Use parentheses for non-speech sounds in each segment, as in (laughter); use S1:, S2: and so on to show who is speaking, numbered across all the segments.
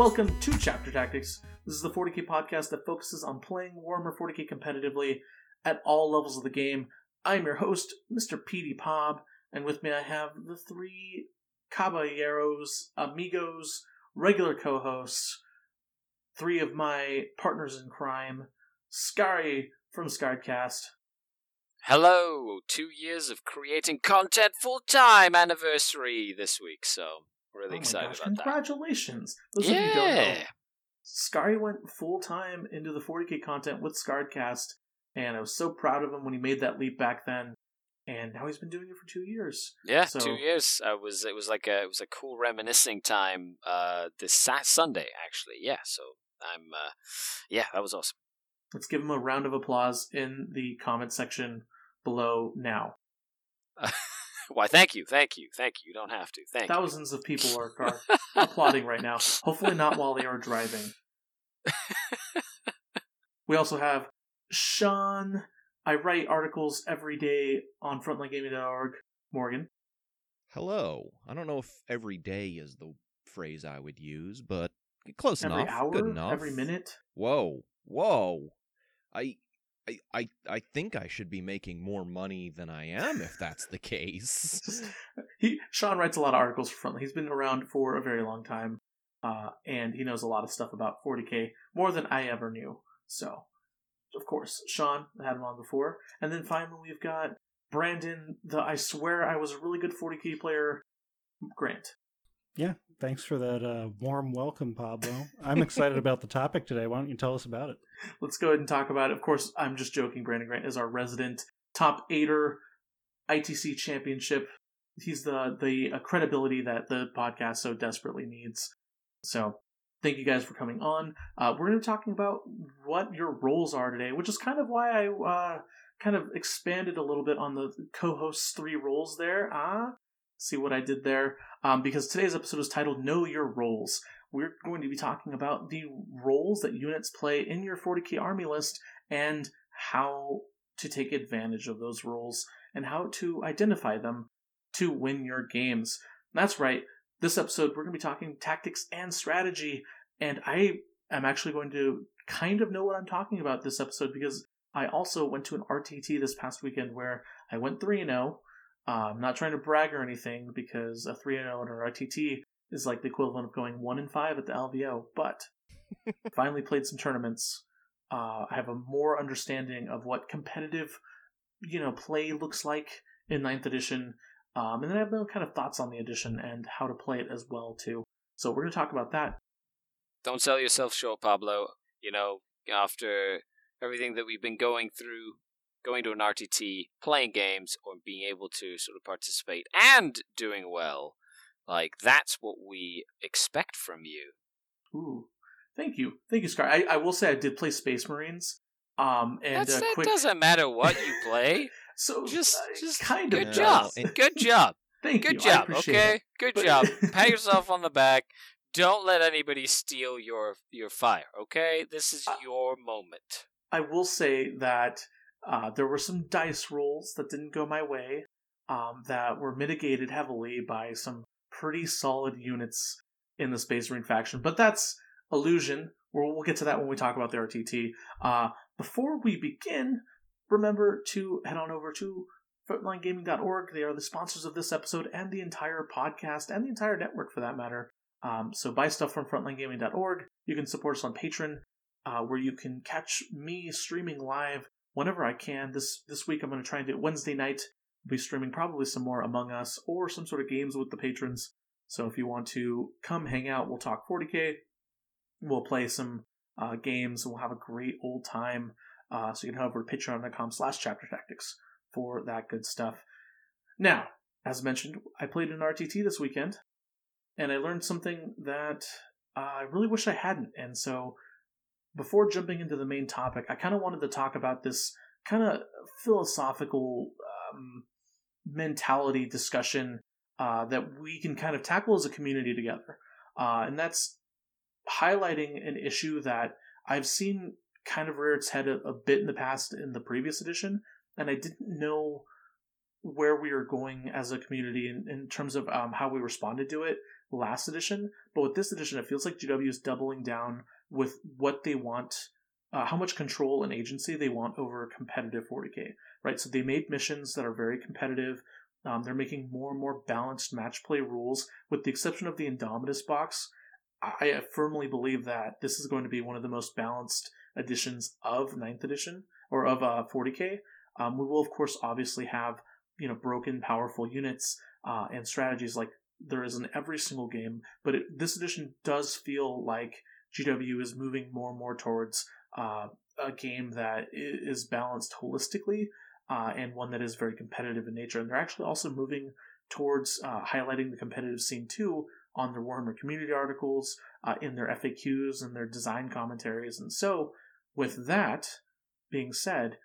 S1: welcome to Chapter Tactics. This is the 40k podcast that focuses on playing Warhammer 40k competitively at all levels of the game. I'm your host, Mr. Petey Pob, and with me I have the three caballeros, amigos, regular co-hosts, three of my partners in crime, Skari from Scarcast.
S2: Hello! Two years of creating content full time anniversary this week, so really
S1: oh
S2: excited
S1: gosh,
S2: about
S1: congratulations.
S2: that.
S1: Those of you don't know,
S2: Yeah!
S1: Skari went full time into the 40k content with Scarcast, and I was so proud of him when he made that leap back then. And now he's been doing it for two years.
S2: Yeah,
S1: So-
S2: two years. I was. It was like a. It was a cool reminiscing time. Uh, this Sat Sunday actually. Yeah. So I'm. Uh, yeah, that was awesome.
S1: Let's give him a round of applause in the comment section below now. (laughs)
S2: Why? Thank you, thank you, thank you. You don't have to. Thank
S1: Thousands of people are, are applauding right now. Hopefully, not while they are driving. (laughs) We also have Sean. I write articles every day on frontlinegaming.org. Morgan.
S3: Hello. I don't know if every day is the phrase I would use, but close
S1: Every
S3: enough.
S1: hour,
S3: Good enough.
S1: every minute.
S3: Whoa, whoa. I, I, I, I think I should be making more money than I am if that's the case. (laughs)
S1: he Sean writes a lot of articles for Frontline. He's been around for a very long time, uh, and he knows a lot of stuff about 40k more than I ever knew. So, of course, Sean I had him on before, and then finally we've got Brandon. The I swear I was a really good 40k player. Grant.
S4: Yeah, thanks for that uh, warm welcome, Pablo. I'm excited about the topic today. Why don't you tell us about it?
S1: Let's go ahead and talk about it. Of course, I'm just joking. Brandon Grant is our resident top eighter ITC championship. He's the the uh, credibility that the podcast so desperately needs. So, thank you guys for coming on. Uh, we're going to be talking about what your roles are today, which is kind of why I uh, kind of expanded a little bit on the co-host's three roles there. Ah, see what I did there? Um, because today's episode is titled "Know Your Roles." We're going to be talking about the roles that units play in your 40k army list and how to take advantage of those roles and how to identify them to win your games. That's right. This episode, we're going to be talking tactics and strategy, and I am actually going to kind of know what I'm talking about this episode because I also went to an RTT this past weekend where I went 3 0. Uh, I'm not trying to brag or anything because a 3 0 in an RTT is like the equivalent of going 1 and 5 at the LVO, but (laughs) finally played some tournaments. Uh, I have a more understanding of what competitive, you know, play looks like in ninth edition, um, and then I have no kind of thoughts on the edition and how to play it as well too. So we're going to talk about that.
S2: Don't sell yourself short, Pablo. You know, after everything that we've been going through, going to an RTT, playing games, or being able to sort of participate and doing well, like that's what we expect from you.
S1: Ooh, thank you, thank you, Scar. I, I will say I did play Space Marines. Um, and
S2: That's,
S1: uh,
S2: that
S1: quick,
S2: doesn't matter what you (laughs) play.
S1: so
S2: just,
S1: uh,
S2: just
S1: kind of
S2: good
S1: of
S2: job,
S1: does.
S3: And-
S2: good job,
S1: Thank
S2: good
S1: you. I
S2: job.
S1: appreciate
S2: Okay,
S1: it.
S2: good
S1: But-
S2: job. (laughs) Pat yourself on the back. Don't let anybody steal your your fire. Okay, this is
S1: Uh,
S2: your moment.
S1: I will say that uh, there were some dice rolls that didn't go my way um, that were mitigated heavily by some pretty solid units in the Space Marine faction. But that's illusion. We'll, we'll get to that when we talk about the RTT. Uh, before we begin, remember to head on over to frontlinegaming.org. They are the sponsors of this episode and the entire podcast and the entire network for that matter. Um, so buy stuff from frontlinegaming.org. You can support us on Patreon uh, where you can catch me streaming live whenever I can. This this week I'm going to try and do it Wednesday night. I'll be streaming probably some more Among Us or some sort of games with the patrons. So if you want to come hang out, we'll talk 40k. We'll play some uh, games. We'll have a great old time. Uh, so you can head over to patreon.com slash chapter tactics for that good stuff. Now, as mentioned, I played an RTT this weekend, and I learned something that uh, I really wish I hadn't. And so before jumping into the main topic, I kind of wanted to talk about this kind of philosophical um, mentality discussion uh, that we can kind of tackle as a community together. Uh, and that's highlighting an issue that I've seen kind of rear its head a, a bit in the past in the previous edition, and I didn't know where we were going as a community in, in terms of um, how we responded to it. Last edition, but with this edition, it feels like GW is doubling down with what they want, uh, how much control and agency they want over competitive 40k, right? So they made missions that are very competitive. Um, they're making more and more balanced match play rules, with the exception of the Indomitus box. I firmly believe that this is going to be one of the most balanced editions of 9th edition or of uh, 40k. Um, we will, of course, obviously have you know broken, powerful units uh, and strategies like there is in every single game. But it, this edition does feel like GW is moving more and more towards uh, a game that is balanced holistically uh, and one that is very competitive in nature. And they're actually also moving towards uh, highlighting the competitive scene too on their Warhammer community articles, uh, in their FAQs, and their design commentaries. And so, with that being said,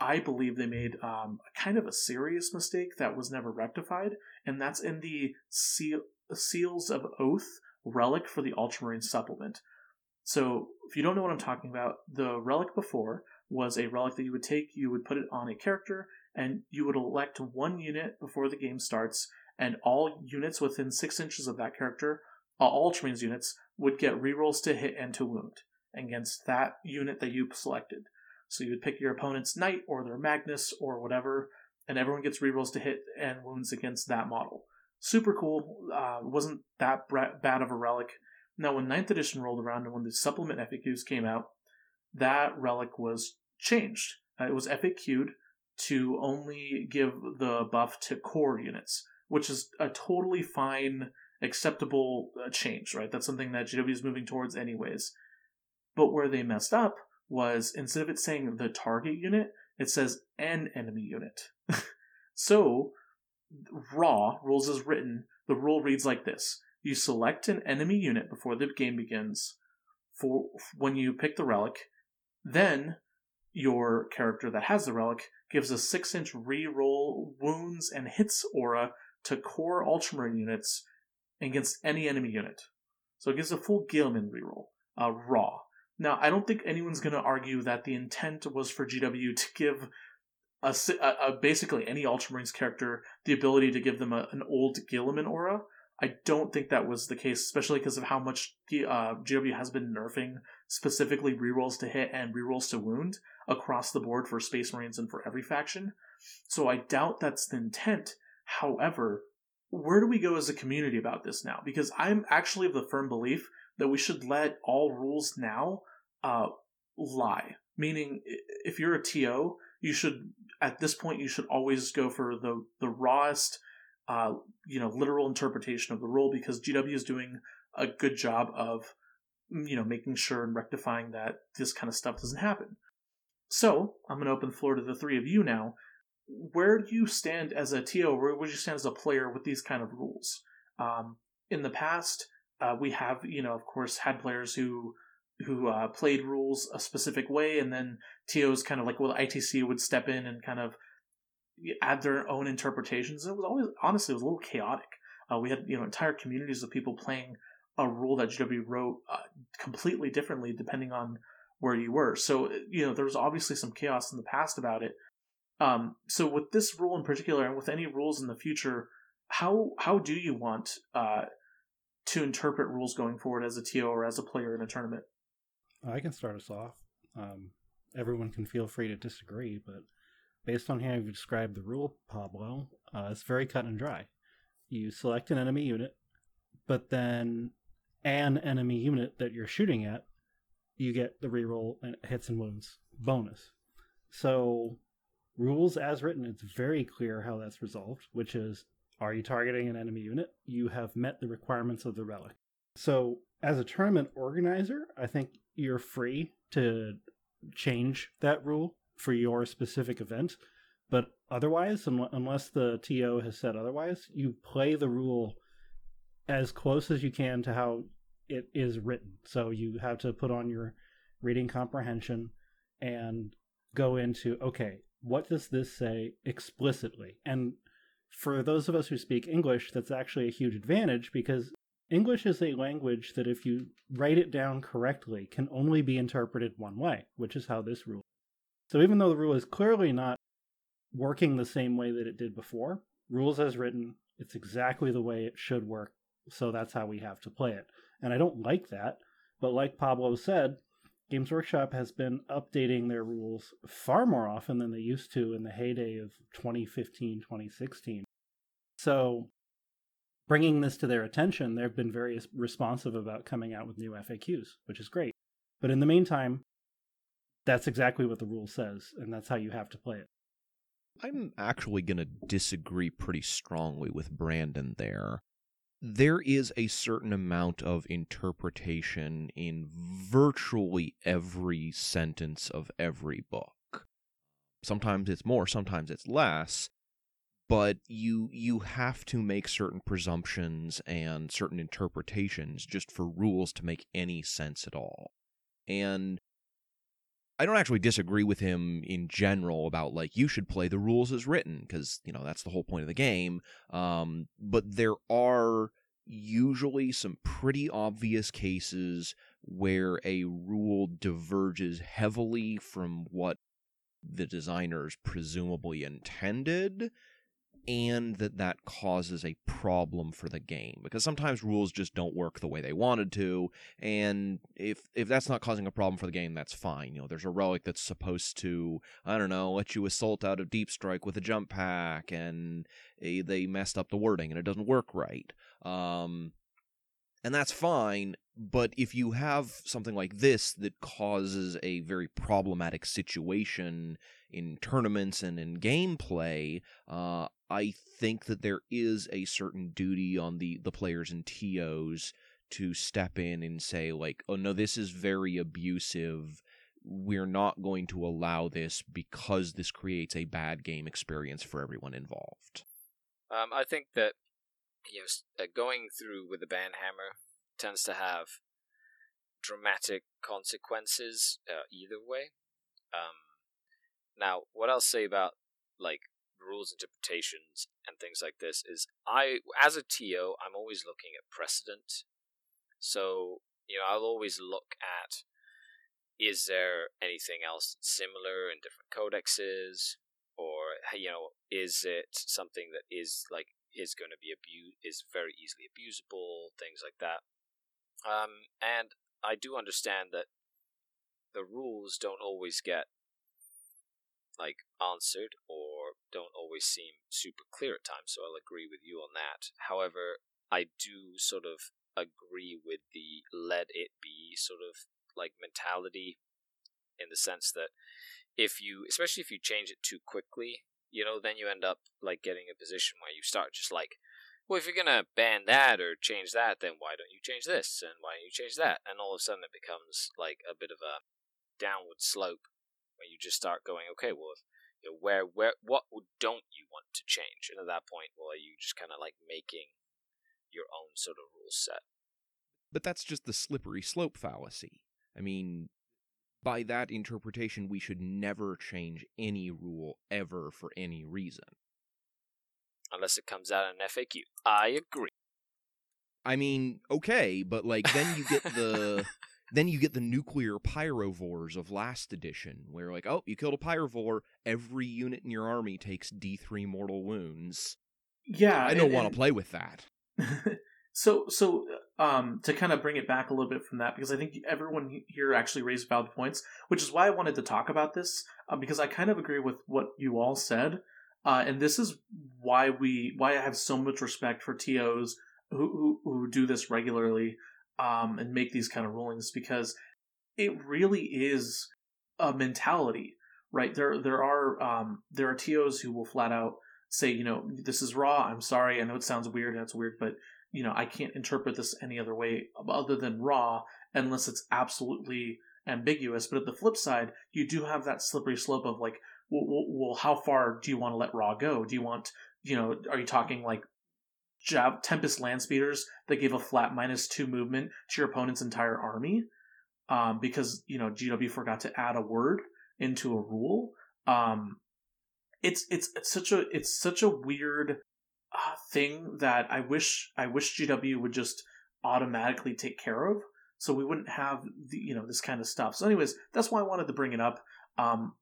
S1: I believe they made um, kind of a serious mistake that was never rectified, and that's in the seal, Seals of Oath relic for the Ultramarine supplement. So, if you don't know what I'm talking about, the relic before was a relic that you would take, you would put it on a character, and you would elect one unit before the game starts, and all units within six inches of that character, all Ultramarines units, would get rerolls to hit and to wound against that unit that you selected. So you would pick your opponent's knight or their Magnus or whatever, and everyone gets rerolls to hit and wounds against that model. Super cool. Uh, wasn't that bad of a relic. Now, when 9th edition rolled around and when the supplement FAQs came out, that relic was changed. Uh, it was FAQ'd to only give the buff to core units, which is a totally fine, acceptable uh, change, right? That's something that GW is moving towards, anyways. But where they messed up was instead of it saying the target unit, it says an enemy unit. (laughs) so, raw rules as written, the rule reads like this. You select an enemy unit before the game begins for when you pick the relic then your character that has the relic gives a 6 inch re-roll wounds and hits aura to core ultramarine units against any enemy unit. So it gives a full Guilliman reroll. Uh, raw now, I don't think anyone's going to argue that the intent was for GW to give a, a, a basically any Ultramarines character the ability to give them a, an old Guilliman aura. I don't think that was the case, especially because of how much uh, GW has been nerfing specifically rerolls to hit and rerolls to wound across the board for Space Marines and for every faction. So I doubt that's the intent. However, where do we go as a community about this now? Because I'm actually of the firm belief that we should let all rules now uh, lie. Meaning, if you're a TO, you should at this point you should always go for the the rawest, uh, you know, literal interpretation of the rule because GW is doing a good job of you know making sure and rectifying that this kind of stuff doesn't happen. So I'm going to open the floor to the three of you now. Where do you stand as a TO? Where would you stand as a player with these kind of rules? Um, in the past, uh, we have, you know, of course, had players who who uh, played rules a specific way, and then TOs kind of like well, ITC would step in and kind of add their own interpretations. It was always honestly it was a little chaotic. Uh, we had you know entire communities of people playing a rule that GW wrote uh, completely differently depending on where you were. So you know there was obviously some chaos in the past about it. Um, so with this rule in particular, and with any rules in the future, how how do you want uh, to interpret rules going forward as a TO or as a player in a tournament?
S4: I can start us off. Um, everyone can feel free to disagree, but based on how you've described the rule, Pablo, uh, it's very cut and dry. You select an enemy unit, but then an enemy unit that you're shooting at, you get the reroll and hits and wounds bonus. So, rules as written, it's very clear how that's resolved, which is are you targeting an enemy unit? You have met the requirements of the relic. So, as a tournament organizer, I think you're free to change that rule for your specific event. But otherwise, unless the TO has said otherwise, you play the rule as close as you can to how it is written. So you have to put on your reading comprehension and go into okay, what does this say explicitly? And for those of us who speak English, that's actually a huge advantage because English is a language that, if you write it down correctly, can only be interpreted one way, which is how this rule. So even though the rule is clearly not working the same way that it did before, rules as written, it's exactly the way it should work So that's how we have to play it. And I don't like that, but like Pablo said, Games Workshop has been updating their rules far more often than they used to in the heyday of 2015, 2016. So, bringing this to their attention, they've been very responsive about coming out with new FAQs, which is great. But in the meantime, that's exactly what the rule says, and that's how you have to play it.
S3: I'm actually going to disagree pretty strongly with Brandon there. There is a certain amount of interpretation in virtually every sentence of every book. Sometimes it's more, sometimes it's less, but you you have to make certain presumptions and certain interpretations just for rules to make any sense at all. And I don't actually disagree with him in general about like you should play the rules as written because you know that's the whole point of the game. Um, but there are usually some pretty obvious cases where a rule diverges heavily from what the designers presumably intended and that that causes a problem for the game because sometimes rules just don't work the way they wanted to and if if that's not causing a problem for the game that's fine you know there's a relic that's supposed to i don't know let you assault out of deep strike with a jump pack and they messed up the wording and it doesn't work right um and that's fine but if you have something like this that causes a very problematic situation in tournaments and in gameplay, uh, I think that there is a certain duty on the the players and TOs to step in and say like, "Oh no, this is very abusive. We're not going to allow this because this creates a bad game experience for everyone involved."
S2: Um, I think that you know, uh, going through with the banhammer tends to have dramatic consequences uh, either way. Um, now, what I'll say about like rules interpretations and things like this is I as a TO I'm always looking at precedent. So, you know, I'll always look at is there anything else similar in different codexes or you know, is it something that is like is going to be abused is very easily abusable, things like that. Um and I do understand that the rules don't always get like answered or don't always seem super clear at times, so I'll agree with you on that. However, I do sort of agree with the let it be sort of like mentality in the sense that if you especially if you change it too quickly, you know, then you end up like getting a position where you start just like well, if you're gonna ban that or change that, then why don't you change this and why don't you change that? And all of a sudden, it becomes like a bit of a downward slope where you just start going, okay, well, you know, where where what don't you want to change? And at that point, well, are you just kind of like making your own sort of rule set?
S3: But that's just the slippery slope fallacy. I mean, by that interpretation, we should never change any rule ever for any reason
S2: unless it comes out in FAQ. I agree.
S3: I mean, okay, but like then you get the (laughs) (laughs) then you get the nuclear pyrovores of last edition, where like, oh, you killed a pyrovore, every unit in your army takes D three mortal wounds.
S1: Yeah,
S3: I don't want to play with that. (laughs)
S1: so, so um, to kind of bring it back a little bit from that, because I think everyone here actually raised valid points, which is why I wanted to talk about this, uh, because I kind of agree with what you all said. Uh, and this is why we why I have so much respect for TOs who who, who do this regularly um, and make these kind of rulings because it really is a mentality, right? There there are um, there are TOs who will flat out say, you know, this is raw. I'm sorry. I know it sounds weird it's weird, but you know, I can't interpret this any other way other than raw unless it's absolutely ambiguous. But at the flip side, you do have that slippery slope of like, well, well, how far do you want to let Raw go? Do you want, you know, are you talking like Tempest land speeders that gave a flat minus two movement to your opponent's entire army? Um, because you know GW forgot to add a word into a rule. Um, it's it's it's such a it's such a weird uh, thing that I wish I wish GW would just automatically take care of, so we wouldn't have the, you know this kind of stuff. So, anyways, that's why I wanted to bring it up. Um,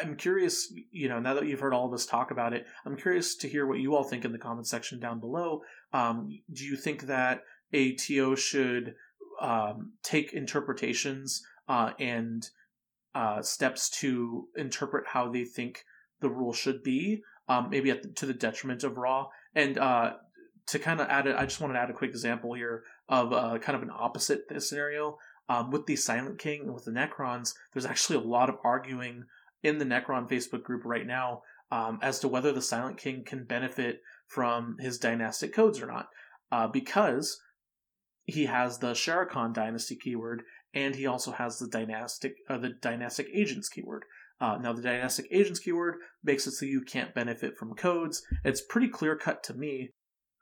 S1: I'm curious, you know, now that you've heard all of us talk about it, I'm curious to hear what you all think in the comment section down below. Um, do you think that a TO should um, take interpretations uh, and uh, steps to interpret how they think the rule should be, um, maybe the, to the detriment of Raw. And uh, to kind of add it, I just wanted to add a quick example here of uh, kind of an opposite scenario. Um, with the Silent King and with the Necrons, there's actually a lot of arguing in the Necron Facebook group right now um, as to whether the Silent King can benefit from his dynastic codes or not. Uh, because he has the Szarekhan dynasty keyword, and he also has the dynastic uh, the dynastic agents keyword. Uh, now, the dynastic agents keyword makes it so you can't benefit from codes. It's pretty clear cut to me.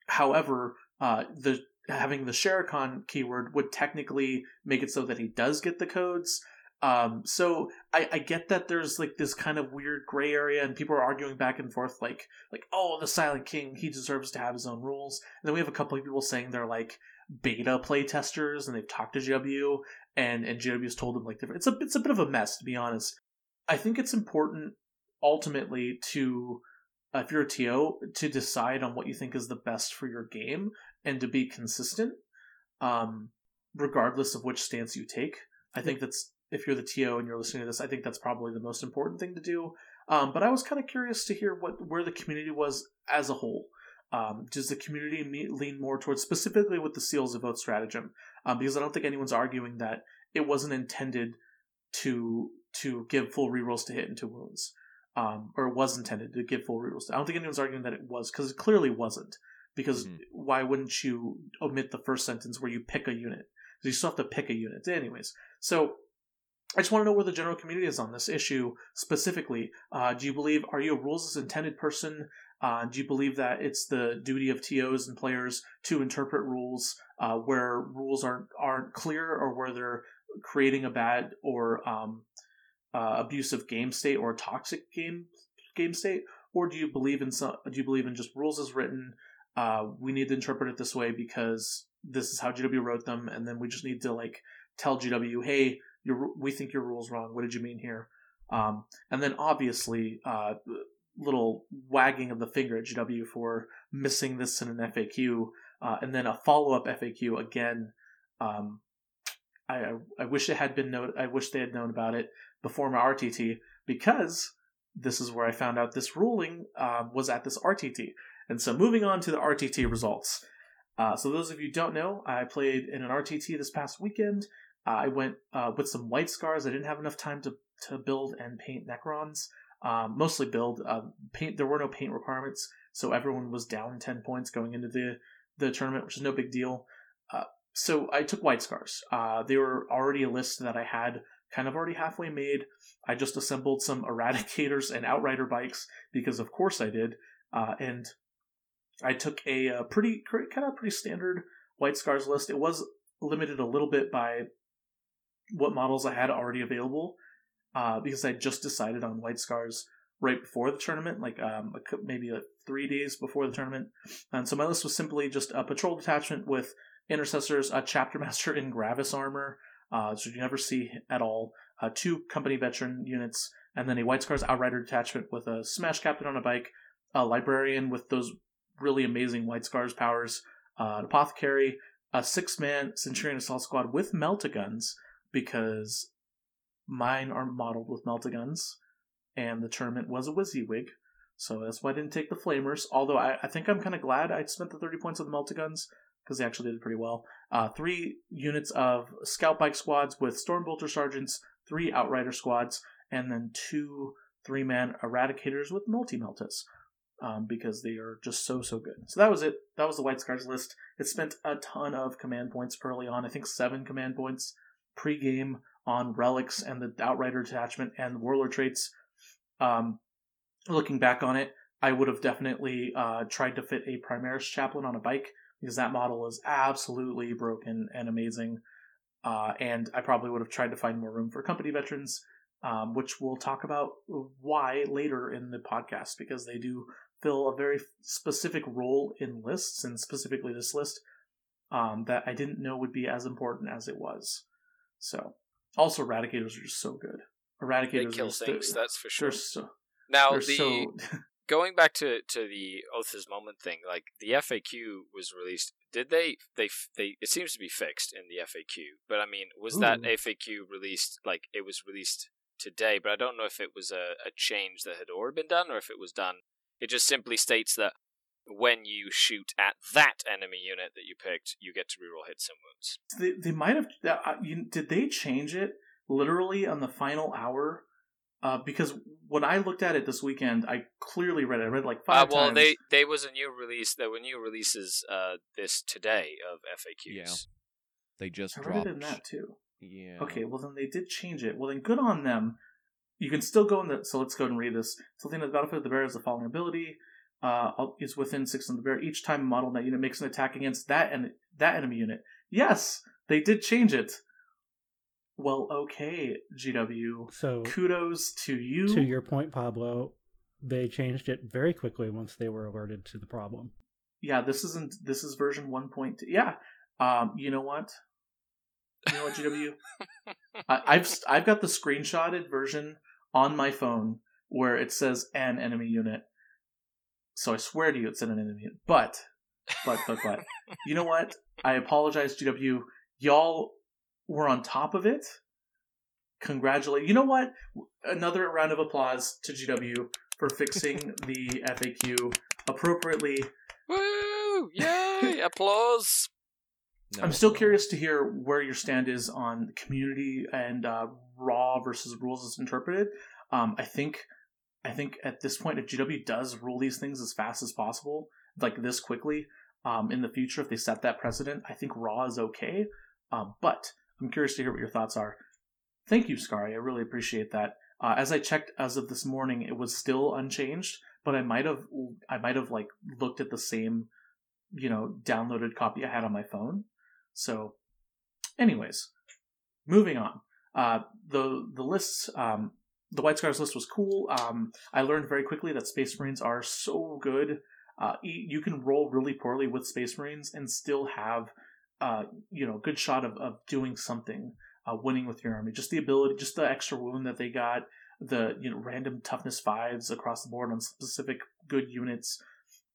S1: However, uh, the having the Szarekhan keyword would technically make it so that he does get the codes. Um, so I, I get that there's like this kind of weird gray area, and people are arguing back and forth, like like oh the Silent King he deserves to have his own rules. And then we have a couple of people saying they're like beta playtesters and they've talked to GW and and GW's told them like different. It's a it's a bit of a mess to be honest. I think it's important ultimately to uh, if you're a TO to decide on what you think is the best for your game and to be consistent, um, regardless of which stance you take. I think that's if you're the TO and you're listening to this, I think that's probably the most important thing to do. Um, but I was kind of curious to hear what where the community was as a whole. Um, does the community meet, lean more towards specifically with the seals of oath stratagem? Um, because I don't think anyone's arguing that it wasn't intended to to give full rerolls to hit into wounds, um, or it was intended to give full rules. I don't think anyone's arguing that it was because it clearly wasn't. Because mm-hmm. why wouldn't you omit the first sentence where you pick a unit? Because you still have to pick a unit, anyways. So I just want to know where the general community is on this issue specifically. Uh, do you believe are you a rules as intended person? Uh, do you believe that it's the duty of TOs and players to interpret rules uh, where rules aren't aren't clear or where they're creating a bad or um, uh, abusive game state or a toxic game game state, or do you believe in some? Do you believe in just rules as written? Uh, we need to interpret it this way because this is how GW wrote them, and then we just need to like tell GW, hey, we think your rule's wrong. What did you mean here? Um, and then obviously, uh, little wagging of the finger at GW for missing this in an FAQ, uh, and then a follow up FAQ again. Um, I I wish it had been known. I wish they had known about it before my RTT because this is where I found out this ruling uh, was at this RTT. And so moving on to the RTT results. Uh, so those of you don't know, I played in an RTT this past weekend. I went uh, with some white scars. I didn't have enough time to, to build and paint Necrons. Um, mostly build. Paint. There were no paint requirements, so everyone was down ten points going into the the tournament, which is no big deal. So I took white scars. They were already a list that I had kind of already halfway made. I just assembled some (laughs) eradicators and outrider bikes because, of course, I did. Uh, and I took a, a pretty kind of pretty standard white scars list. It was limited a little bit by what models I had already available uh, because I just decided on White Scars right before the tournament, like um, maybe like three days before the tournament. And so my list was simply just a patrol detachment with intercessors, a chapter master in Gravis armor, uh, so you never see at all, uh, two company veteran units, and then a White Scars Outrider detachment with a Smash Captain on a bike, a librarian with those really amazing White Scars powers, uh, an apothecary, a six man Centurion Assault Squad with meltaguns, because mine are modeled with meltaguns, and the tournament was a WYSIWYG, so that's why I didn't take the flamers. Although I, I think I'm kind of glad I spent the 30 points on the meltaguns because they actually did pretty well. Uh, three units of scout bike squads with stormbolter sergeants, three outrider squads, and then two three man eradicators with multi meltas. Um, because they are just so so good. So that was it. That was the White Scars list. It spent a ton of command points early on. I think seven command points pre-game on relics and the outrider detachment and warlord traits. Um, looking back on it, I would have definitely uh, tried to fit a Primaris chaplain on a bike because that model is absolutely broken and amazing. Uh, and I probably would have tried to find more room for company veterans, um, which we'll talk about why later in the podcast because they do fill a very specific role in lists and specifically this list um, that I didn't know would be as important as it was. So, also eradicators are just so good. Eradicators
S2: they kill things. that's for sure.
S1: So,
S2: now the
S1: so... (laughs)
S2: going back to to the Oath's moment thing, like the FAQ was released. Did they they they? It seems to be fixed in the FAQ, but I mean, was Ooh. that FAQ released like it was released today? But I don't know if it was a, a change that had already been done or if it was done. It just simply states that when you shoot at that enemy unit that you picked, you get to reroll hits and wounds.
S1: They, they might have. Uh, you, did they change it literally on the final hour? Uh, because when I looked at it this weekend, I clearly read it. I read like five
S2: uh, well,
S1: times.
S2: they they was a new release. There were new releases uh, this today of FAQs.
S3: Yeah, they just
S1: I
S3: dropped.
S1: read it in that too.
S3: Yeah.
S1: Okay, well then they did change it. Well then, good on them. You can still go in the. So let's go and read this. Something that the battlefield of the bear has the following ability. Uh, is within six of the bear. Each time a model in that unit makes an attack against that and that enemy unit. Yes, they did change it. Well, okay, GW.
S4: So
S1: kudos to you.
S4: To your point, Pablo, they changed it very quickly once they were alerted to the problem.
S1: Yeah, this isn't. This is version one point. Yeah. Um. You know what? You know what, GW? (laughs) I, I've I've got the screenshotted version on my phone where it says an enemy unit. So I swear to you, it's an enemy unit. But, but, but, but, you know what? I apologize, GW. Y'all were on top of it. Congratulate. You know what? Another round of applause to GW for fixing (laughs) the FAQ appropriately.
S2: Woo! (laughs) Yay! applause.
S1: No, I'm still no. curious to hear where your stand is on community and uh, raw versus rules as interpreted. Um, I think, I think at this point, if GW does rule these things as fast as possible, like this quickly, um, in the future, if they set that precedent, I think raw is okay. Um, but I'm curious to hear what your thoughts are. Thank you, Skari. I really appreciate that. Uh, as I checked as of this morning, it was still unchanged, but I might have I might have like looked at the same, you know, downloaded copy I had on my phone. So, anyways, moving on. Uh, the the lists, um, the White Scars list was cool. Um, I learned very quickly that Space Marines are so good. Uh, you can roll really poorly with Space Marines and still have uh, you know, good shot of, of doing something, uh, winning with your army. Just the ability, just the extra wound that they got, the you know random toughness fives across the board on specific good units.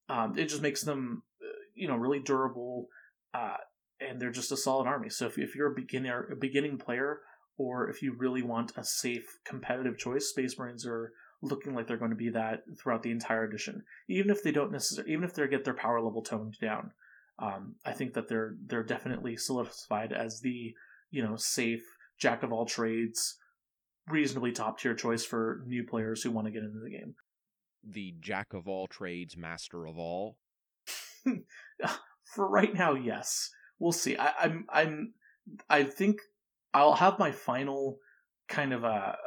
S1: Um, it just makes them, uh, you know, really durable, uh, and they're just a solid army. So if, if you're a beginner, a beginning player, or if you really want a safe competitive choice, Space Marines are looking like they're going to be that throughout the entire edition. Even if they don't necessarily, even if they get their power level toned down, um, I think that they're they're definitely solidified as the you know safe jack of all trades, reasonably top tier choice for new players who want to get into the game.
S3: The jack of all trades, master of all. (laughs)
S1: for right now, yes. We'll see. I, I'm I'm I think I'll have my final kind of a,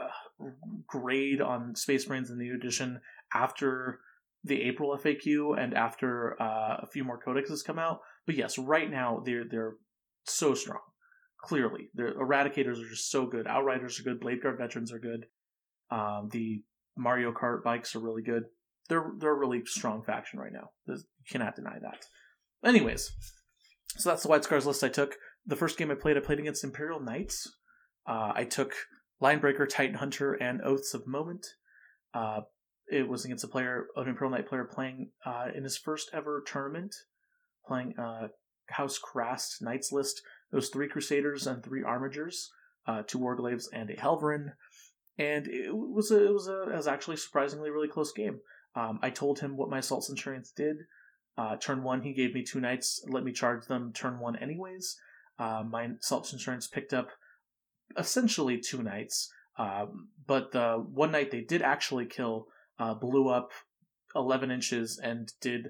S1: a grade on Space Marines in the new edition after the April FAQ and after uh, a few more codexes come out. But yes, right now they're they're so strong. Clearly, the eradicators are just so good. Outriders are good. Blade Guard veterans are good. Um, the Mario Kart bikes are really good. They're they're a really strong faction right now. There's, you cannot deny that. Anyways, so that's the White Scars list I took. The first game I played, I played against Imperial Knights. Uh, I took Linebreaker, Titan Hunter, and Oaths of Moment. Uh, it was against a player, an Imperial Knight player playing uh, in his first ever tournament, playing uh, House Krast Knights list. Those three Crusaders and three Armigers, uh, two Warglaves and a Helverin, and it was a, it was a it was actually surprisingly really close game. Um, I told him what my Assault Centurions did. Uh, turn one, he gave me two knights, let me charge them turn one anyways. Uh, my Assault Centurions picked up essentially two knights, um, but the one knight they did actually kill uh, blew up 11 inches and did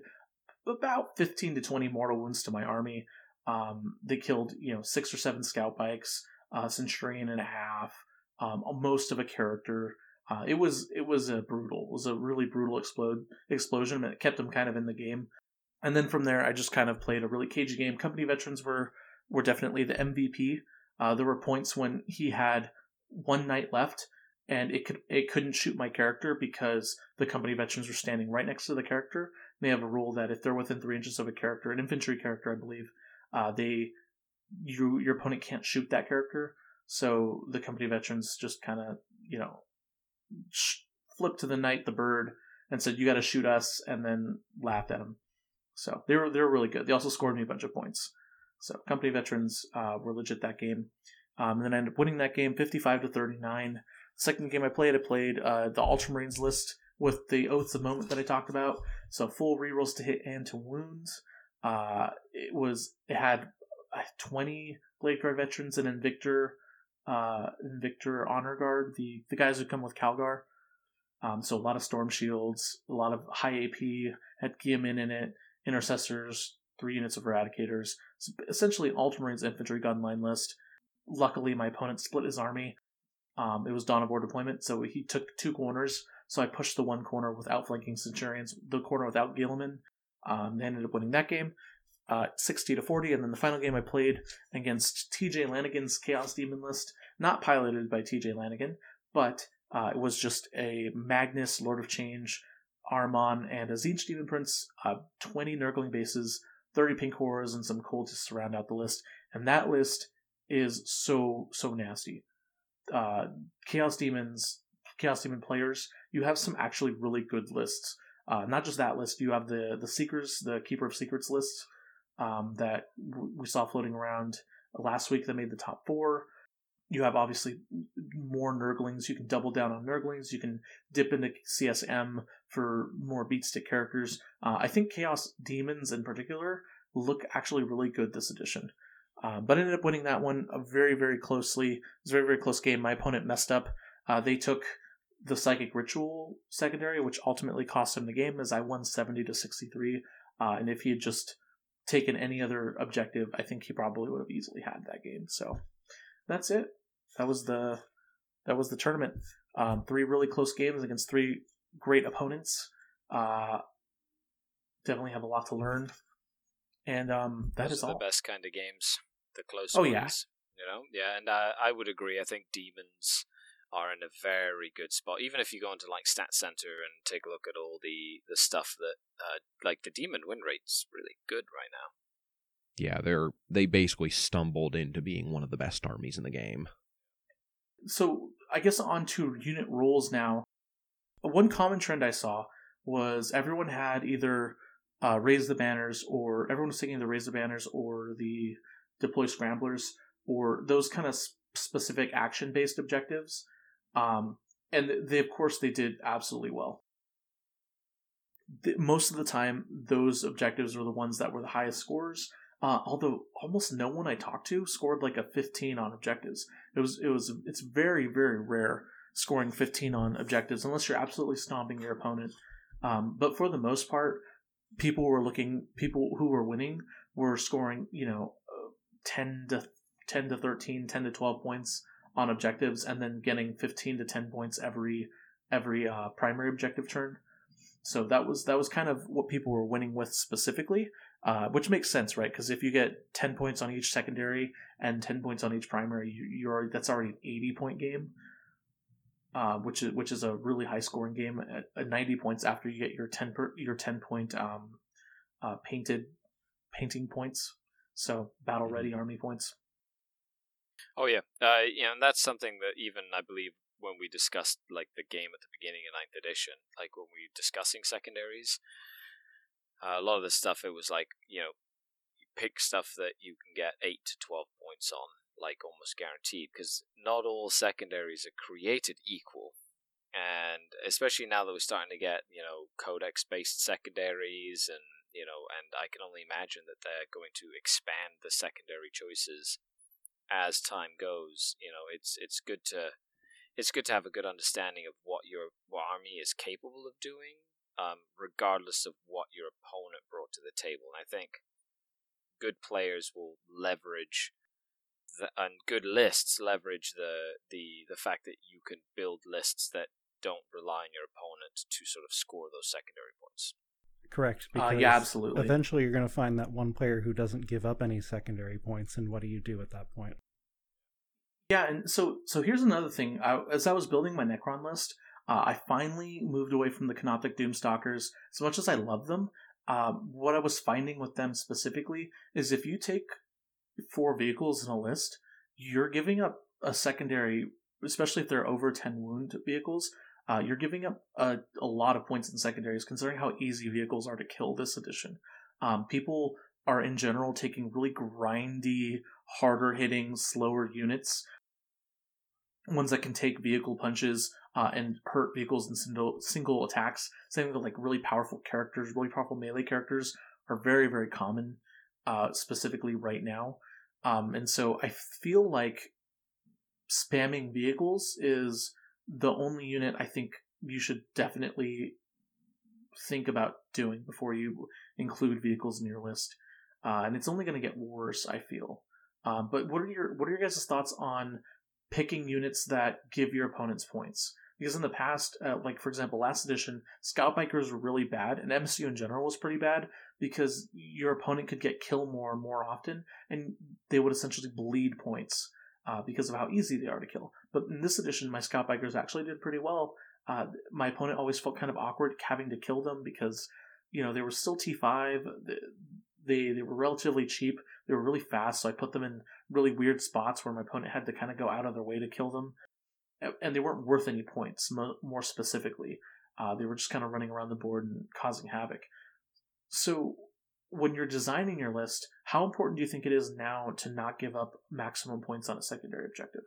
S1: about 15 to 20 mortal wounds to my army. Um, they killed, you know, six or seven scout bikes, a centurion and a half, um, most of a character. Uh, it was it was a brutal, it was a really brutal explode explosion. It kept them kind of in the game, and then from there, I just kind of played a really cagey game. Company veterans were were definitely the MVP. Uh, there were points when he had one knight left, and it could it couldn't shoot my character because the company veterans were standing right next to the character. They have a rule that if they're within three inches of a character, an infantry character, I believe, uh, they you your opponent can't shoot that character. So the company veterans just kind of you know flipped to the knight, the bird, and said, "You got to shoot us," and then laughed at him. So they were they were really good. They also scored me a bunch of points. So company veterans uh, were legit that game. Um, and then I ended up winning that game, fifty-five to thirty-nine. Second game I played, I played uh, the Ultramarines list with the Oaths of Moment that I talked about. So full rerolls to hit and to wounds. Uh, it was it had uh, twenty Blade Guard veterans and Invictor, uh, Invictor Honor Guard, the the guys who come with Calgar. Um, so a lot of Storm Shields, a lot of high AP, had Guilliman in it, Intercessors, three units of Eradicators. So essentially, Ultramarines infantry gunline list. Luckily, my opponent split his army. Um, it was Dawn of War deployment, so he took two corners. So I pushed the one corner without flanking Centurions, the corner without Guilliman. Um, they ended up winning that game, uh, 60 to 40. And then the final game I played against TJ Lanigan's Chaos Demon list, not piloted by TJ Lanigan, but uh, it was just a Magnus, Lord of Change, Armon, and a Tzeentch Demon Prince, uh, 20 Nurgling bases, 30 pink horrors, and some cultists to round out the list. And that list is so, so nasty. Uh, Chaos Demons, Chaos Demon players, you have some actually really good lists. Uh, not just that list, you have the the Seekers, the Keeper of Secrets lists um, that w- we saw floating around last week that made the top four. You have obviously more Nurglings. You can double down on Nurglings. You can dip into CSM for more beatstick characters. Uh, I think Chaos Demons in particular look actually really good this edition. Uh, but I ended up winning that one uh, very, very closely. It was a very, very close game. My opponent messed up. Uh, they took the Psychic Ritual secondary, which ultimately cost him the game, as I won 70 to 63. Uh, and if he had just taken any other objective, I think he probably would have easily had that game. So that's it. That was the that was the tournament. Um, three really close games against three great opponents. Uh, definitely have a lot to learn. And um, that
S2: Those
S1: is all.
S2: the best kind of games, the close
S1: Oh,
S2: ones.
S1: yeah.
S2: You know, yeah, and uh, I would agree. I think demons are in a very good spot. Even if you go into like Stat Center and take a look at all the the stuff that, uh, like the demon win rate's really good right now.
S3: Yeah, they're they basically stumbled into being one of the best armies in the game.
S1: so I guess on to unit roles now. One common trend I saw was everyone had either uh, raise the banners or everyone was taking the raise the banners or the deploy scramblers or those kind of specific action based objectives. Um, and they, of course, they did absolutely well. The, most of the time, those objectives were the ones that were the highest scores. Uh, although almost no one I talked to scored like a 15 on objectives. It was it was it's very very rare scoring 15 on objectives unless you're absolutely stomping your opponent. Um, but for the most part, people were looking people who were winning were scoring you know 10 to 10 to 13, 10 to 12 points on objectives, and then getting 15 to 10 points every every uh, primary objective turn. So that was that was kind of what people were winning with specifically, uh, which makes sense, right? Because if you get 10 points on each secondary and 10 points on each primary, you, you're that's already an 80 point game, uh, which is which is a really high scoring game at, at 90 points after you get your 10 per, your 10 point um, uh, painted painting points. So battle ready army points.
S2: Oh yeah, uh, know, and that's something that even I believe when we discussed like the game at the beginning of ninth edition, like when we were discussing secondaries, uh, a lot of the stuff it was like you know, you pick stuff that you can get eight to twelve points on, like almost guaranteed, because not all secondaries are created equal. And especially now that we're starting to get, you know, codex based secondaries and, you know, and I can only imagine that they're going to expand the secondary choices as time goes. You know, it's it's good to it's good to have a good understanding of what your what army is capable of doing, um, regardless of what your opponent brought to the table. And I think good players will leverage the, and good lists leverage the, the the fact that you can build lists that don't rely on your opponent to sort of score those secondary points.
S4: Correct.
S1: Uh, yeah, absolutely.
S4: Eventually, you're going to find that one player who doesn't give up any secondary points, and what do you do at that point?
S1: Yeah, and so so here's another thing. I, as I was building my Necron list, uh, I finally moved away from the Canoptek Doomstalkers. As much as I love them, uh, what I was finding with them specifically is if you take four vehicles in a list, you're giving up a secondary, especially if they're over ten wound vehicles. Uh, you're giving up a, a lot of points in secondaries considering how easy vehicles are to kill this edition. Um, people are in general taking really grindy, harder hitting, slower units, ones that can take vehicle punches uh, and hurt vehicles in single, single attacks. Same with like really powerful characters, really powerful melee characters are very, very common, uh, specifically right now. Um, and so I feel like spamming vehicles is the only unit I think you should definitely think about doing before you include vehicles in your list. Uh, and it's only going to get worse, I feel. Um, but what are your what are your guys' thoughts on picking units that give your opponents points? Because in the past, uh, like for example, last edition, Scout Bikers were really bad, and MSU in general was pretty bad because your opponent could get kill more more often, and they would essentially bleed points uh, because of how easy they are to kill. But in this edition, my Scout Bikers actually did pretty well. Uh, my opponent always felt kind of awkward having to kill them because you know they were still T5. They they were relatively cheap. They were really fast, so I put them in really weird spots where my opponent had to kind of go out of their way to kill them, and they weren't worth any points. More specifically, uh, they were just kind of running around the board and causing havoc. So when you're designing your list, how important do you think it is now to not give up maximum points on a secondary objective?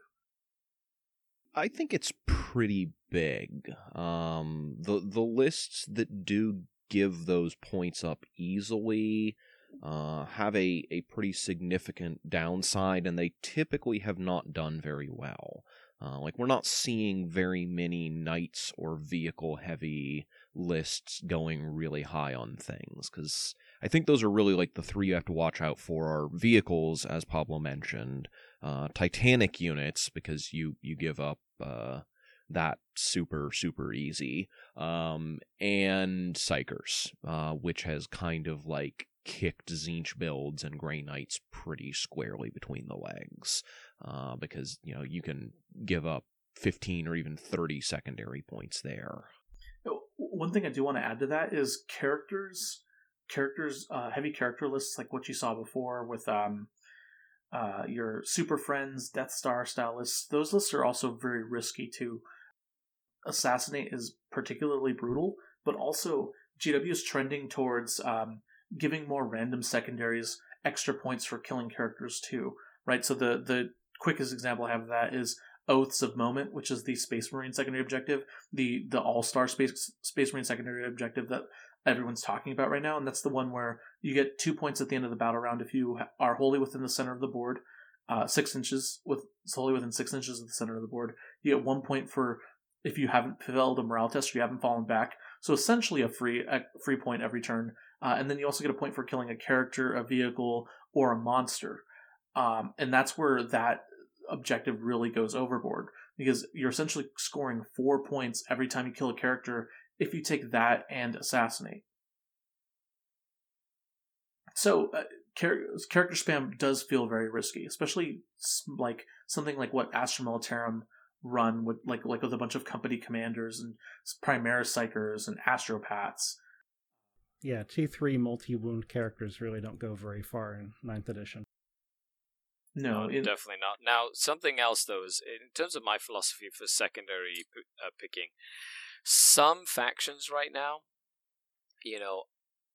S3: I think it's pretty big. Um, the the lists that do give those points up easily uh, have a, a pretty significant downside, and they typically have not done very well. Uh, like, we're not seeing very many knights or vehicle heavy lists going really high on things, because I think those are really like the three you have to watch out for are vehicles, as Pablo mentioned, uh, Titanic units, because you, you give up uh, that super super easy um and psykers uh which has kind of like kicked Tzeentch builds and Grey Knights pretty squarely between the legs, uh, because you know you can give up 15 or even 30 secondary points there.
S1: One thing I do want to add to that is characters, characters, uh, heavy character lists like what you saw before with um, uh, your Super Friends, Death Star style lists. Those lists are also very risky too. Assassinate is particularly brutal, but also GW is trending towards um, giving more random secondaries extra points for killing characters too, right? So the the quickest example I have of that is Oaths of Moment, which is the Space Marine secondary objective, the the All Star Space Space Marine secondary objective that everyone's talking about right now, and that's the one where you get two points at the end of the battle round if you are wholly within the center of the board, uh, six inches with solely within six inches of the center of the board. You get one point for if you haven't failed a morale test or you haven't fallen back. So essentially a free a free point every turn. Uh, and then you also get a point for killing a character, a vehicle, or a monster. Um, and that's where that objective really goes overboard because you're essentially scoring four points every time you kill a character if you take that and assassinate. So, uh, char- character spam does feel very risky, especially like something like what Astra Militarum run with, like like with a bunch of company commanders and Primaris psykers and Astropaths
S4: yeah, T3 multi wound characters really don't go very far in ninth edition.
S2: No, it... definitely not. Now, something else though is in terms of my philosophy for secondary uh, picking, some factions right now, you know,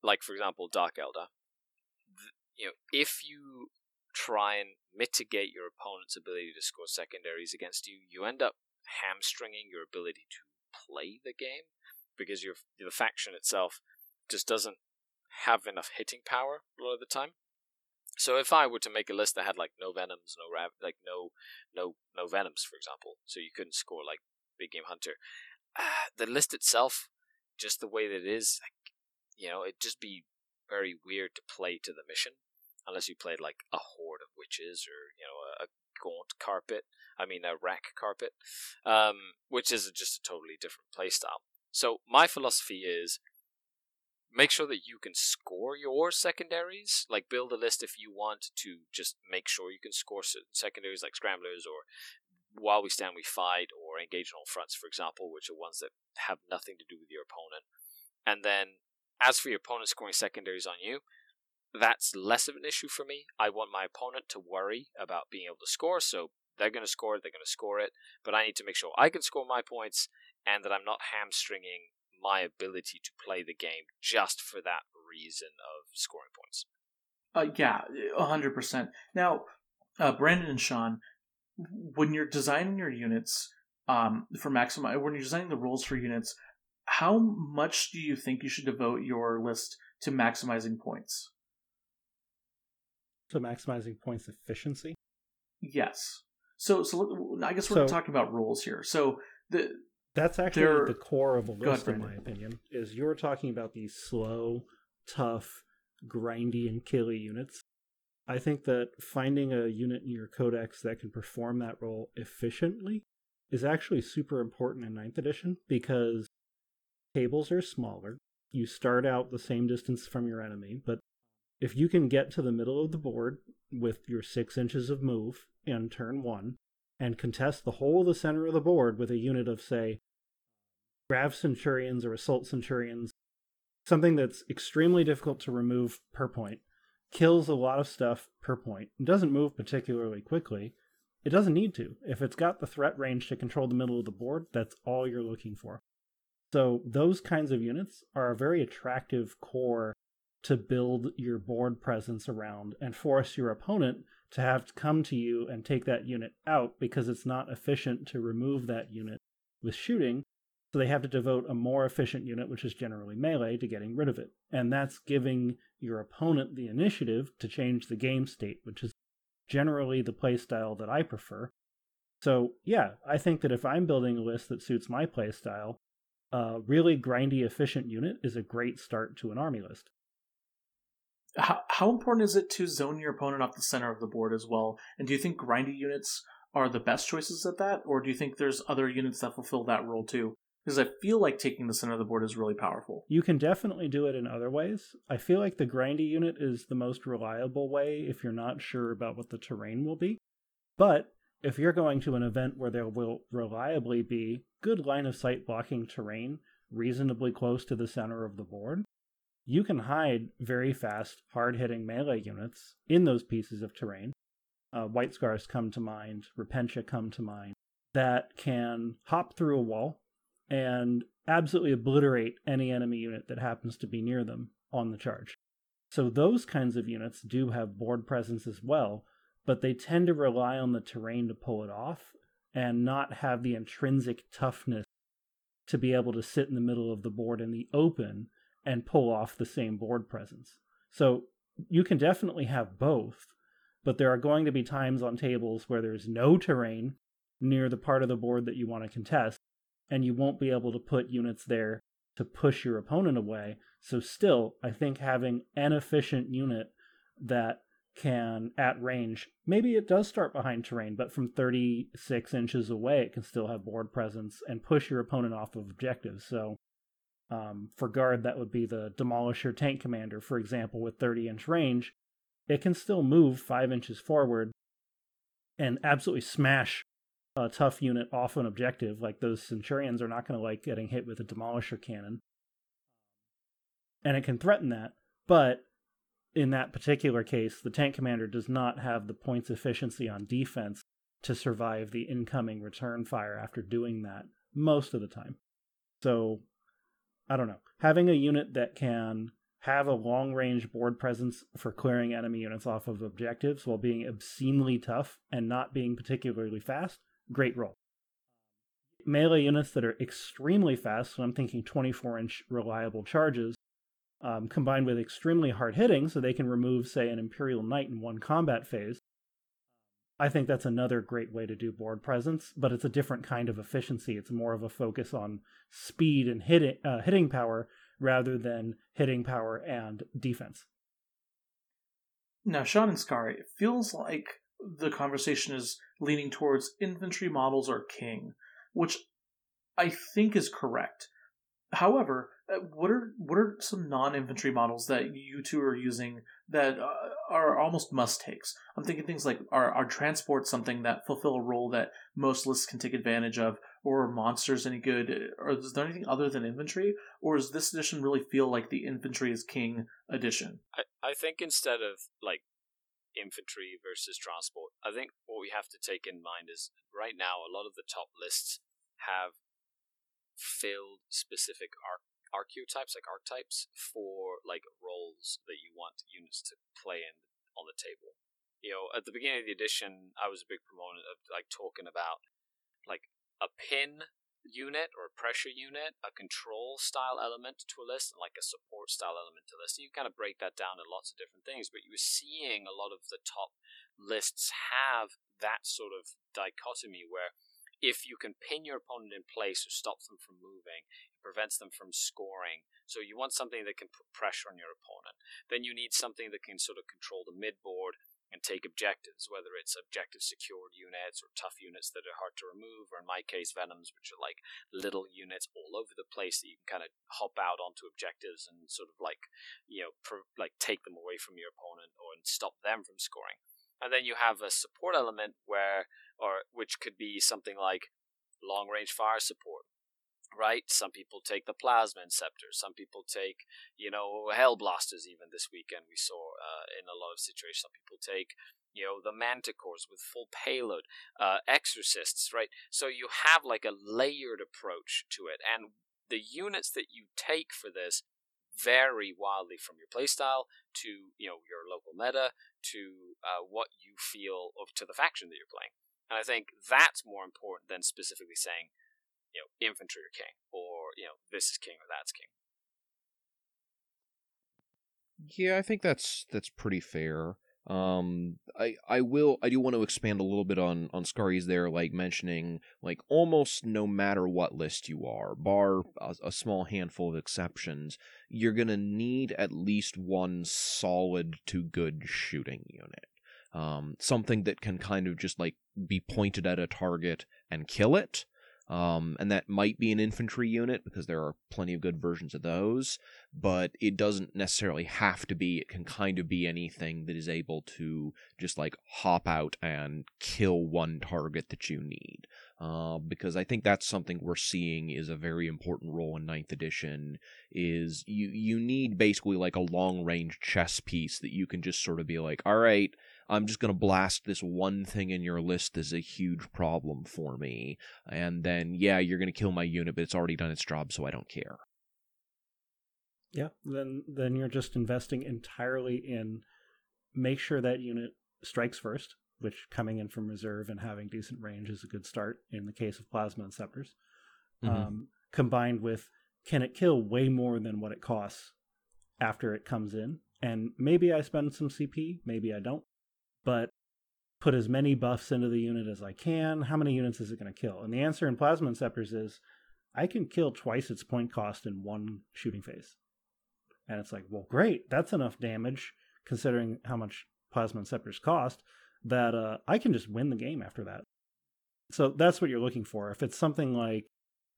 S2: like for example Dark Eldar, th- you know, if you try and mitigate your opponent's ability to score secondaries against you, you end up hamstringing your ability to play the game because your the faction itself just doesn't have enough hitting power a lot of the time. So if I were to make a list that had like no venoms, no rav, like no no no venoms, for example, so you couldn't score like big game hunter, uh, the list itself, just the way that it is, like you know, it'd just be very weird to play to the mission unless you played like a horde of witches or you know a, a gaunt carpet. I mean a wrack carpet, um, which is just a totally different playstyle. So my philosophy is make sure that you can score your secondaries. Like build a list if you want to just make sure you can score secondaries like scramblers or while we stand we fight or engage on all fronts, for example, which are ones that have nothing to do with your opponent. And then as for your opponent scoring secondaries on you, that's less of an issue for me. I want my opponent to worry about being able to score, so they're going to score it, they're going to score it, but I need to make sure I can score my points and that I'm not hamstringing my ability to play the game just for that reason of scoring points.
S1: Uh, yeah, hundred percent. Now, uh, Brandon and Sean, when you're designing your units um, for maximize, when you're designing the rules for units, how much do you think you should devote your list to maximizing points?
S4: To maximizing points efficiency.
S1: Yes. So, so I guess we're so, talking about rules here. So the
S4: that's actually the core of a list, ahead, in my opinion. Is you're talking about these slow, tough, grindy, and killy units. I think that finding a unit in your codex that can perform that role efficiently is actually super important in 9th edition because tables are smaller. You start out the same distance from your enemy, but if you can get to the middle of the board with your six inches of move in turn one and contest the whole of the center of the board with a unit of, say, Grav Centurions or Assault Centurions, something that's extremely difficult to remove per point, kills a lot of stuff per point, doesn't move particularly quickly, it doesn't need to. If it's got the threat range to control the middle of the board, that's all you're looking for. So, those kinds of units are a very attractive core to build your board presence around and force your opponent to have to come to you and take that unit out because it's not efficient to remove that unit with shooting. So they have to devote a more efficient unit, which is generally melee, to getting rid of it. And that's giving your opponent the initiative to change the game state, which is generally the playstyle that I prefer. So, yeah, I think that if I'm building a list that suits my playstyle, a really grindy, efficient unit is a great start to an army list.
S1: How, how important is it to zone your opponent off the center of the board as well? And do you think grindy units are the best choices at that, or do you think there's other units that fulfill that role too? Because I feel like taking the center of the board is really powerful.
S4: You can definitely do it in other ways. I feel like the grindy unit is the most reliable way if you're not sure about what the terrain will be. But if you're going to an event where there will reliably be good line of sight blocking terrain reasonably close to the center of the board, you can hide very fast, hard hitting melee units in those pieces of terrain. Uh, White Scars come to mind, Repentia come to mind, that can hop through a wall and absolutely obliterate any enemy unit that happens to be near them on the charge. So those kinds of units do have board presence as well, but they tend to rely on the terrain to pull it off and not have the intrinsic toughness to be able to sit in the middle of the board in the open and pull off the same board presence. So you can definitely have both, but there are going to be times on tables where there's no terrain near the part of the board that you want to contest, and you won't be able to put units there to push your opponent away. So, still, I think having an efficient unit that can, at range, maybe it does start behind terrain, but from 36 inches away, it can still have board presence and push your opponent off of objectives. So, um, for guard, that would be the Demolisher Tank Commander, for example, with 30 inch range. It can still move 5 inches forward and absolutely smash a tough unit off an objective. Like those Centurions are not going to like getting hit with a Demolisher Cannon. And it can threaten that, but in that particular case, the tank commander does not have the points efficiency on defense to survive the incoming return fire after doing that most of the time. So I don't know. Having a unit that can have a long range board presence for clearing enemy units off of objectives while being obscenely tough and not being particularly fast, great role. Melee units that are extremely fast, so I'm thinking 24 inch reliable charges, um, combined with extremely hard hitting, so they can remove, say, an Imperial Knight in one combat phase, I think that's another great way to do board presence, but it's a different kind of efficiency. It's more of a focus on speed and hitting uh, hitting power rather than hitting power and defense.
S1: Now, Sean and Skari, it feels like the conversation is leaning towards infantry models are king, which I think is correct. However, uh, what are what are some non-infantry models that you two are using that uh, are almost must takes? I'm thinking things like are are transports something that fulfill a role that most lists can take advantage of, or monsters any good? Or is there anything other than infantry, or does this edition really feel like the infantry is king edition?
S2: I I think instead of like infantry versus transport, I think what we have to take in mind is right now a lot of the top lists have filled specific arc archetypes, like archetypes, for like roles that you want units to play in on the table. You know, at the beginning of the edition, I was a big proponent of like talking about like a pin unit or a pressure unit, a control style element to a list, and like a support style element to a list. And you kind of break that down in lots of different things, but you were seeing a lot of the top lists have that sort of dichotomy where if you can pin your opponent in place or stop them from moving, it prevents them from scoring. So you want something that can put pressure on your opponent. Then you need something that can sort of control the mid board and take objectives, whether it's objective secured units or tough units that are hard to remove, or in my case, venoms, which are like little units all over the place that you can kind of hop out onto objectives and sort of like, you know, like take them away from your opponent or stop them from scoring. And then you have a support element where or which could be something like long range fire support right? Some people take the plasma inceptor. Some people take, you know, hell blasters. Even this weekend, we saw uh, in a lot of situations, some people take, you know, the manticores with full payload, uh, exorcists, right? So you have like a layered approach to it, and the units that you take for this vary wildly from your playstyle to you know your local meta to uh, what you feel of to the faction that you're playing. And I think that's more important than specifically saying, you know, infantry or king, or, you know, this is king or that's king.
S3: Yeah, I think that's that's pretty fair. Um, I I will I do want to expand a little bit on on Skari's there, like mentioning like almost no matter what list you are, bar a, a small handful of exceptions, you're gonna need at least one solid to good shooting unit um, something that can kind of just like be pointed at a target and kill it. Um, and that might be an infantry unit because there are plenty of good versions of those, but it doesn't necessarily have to be. It can kind of be anything that is able to just like hop out and kill one target that you need. Uh, because I think that's something we're seeing is a very important role in ninth edition. Is you you need basically like a long range chess piece that you can just sort of be like, all right, I'm just going to blast this one thing in your list as a huge problem for me. And then, yeah, you're going to kill my unit, but it's already done its job, so I don't care.
S4: Yeah, then then you're just investing entirely in make sure that unit strikes first, which coming in from reserve and having decent range is a good start in the case of plasma inceptors. Mm-hmm. Um, combined with can it kill way more than what it costs after it comes in? And maybe I spend some CP, maybe I don't but put as many buffs into the unit as I can. How many units is it going to kill? And the answer in Plasma Inceptors is I can kill twice its point cost in one shooting phase. And it's like, well, great. That's enough damage considering how much Plasma Inceptors cost that uh, I can just win the game after that. So that's what you're looking for. If it's something like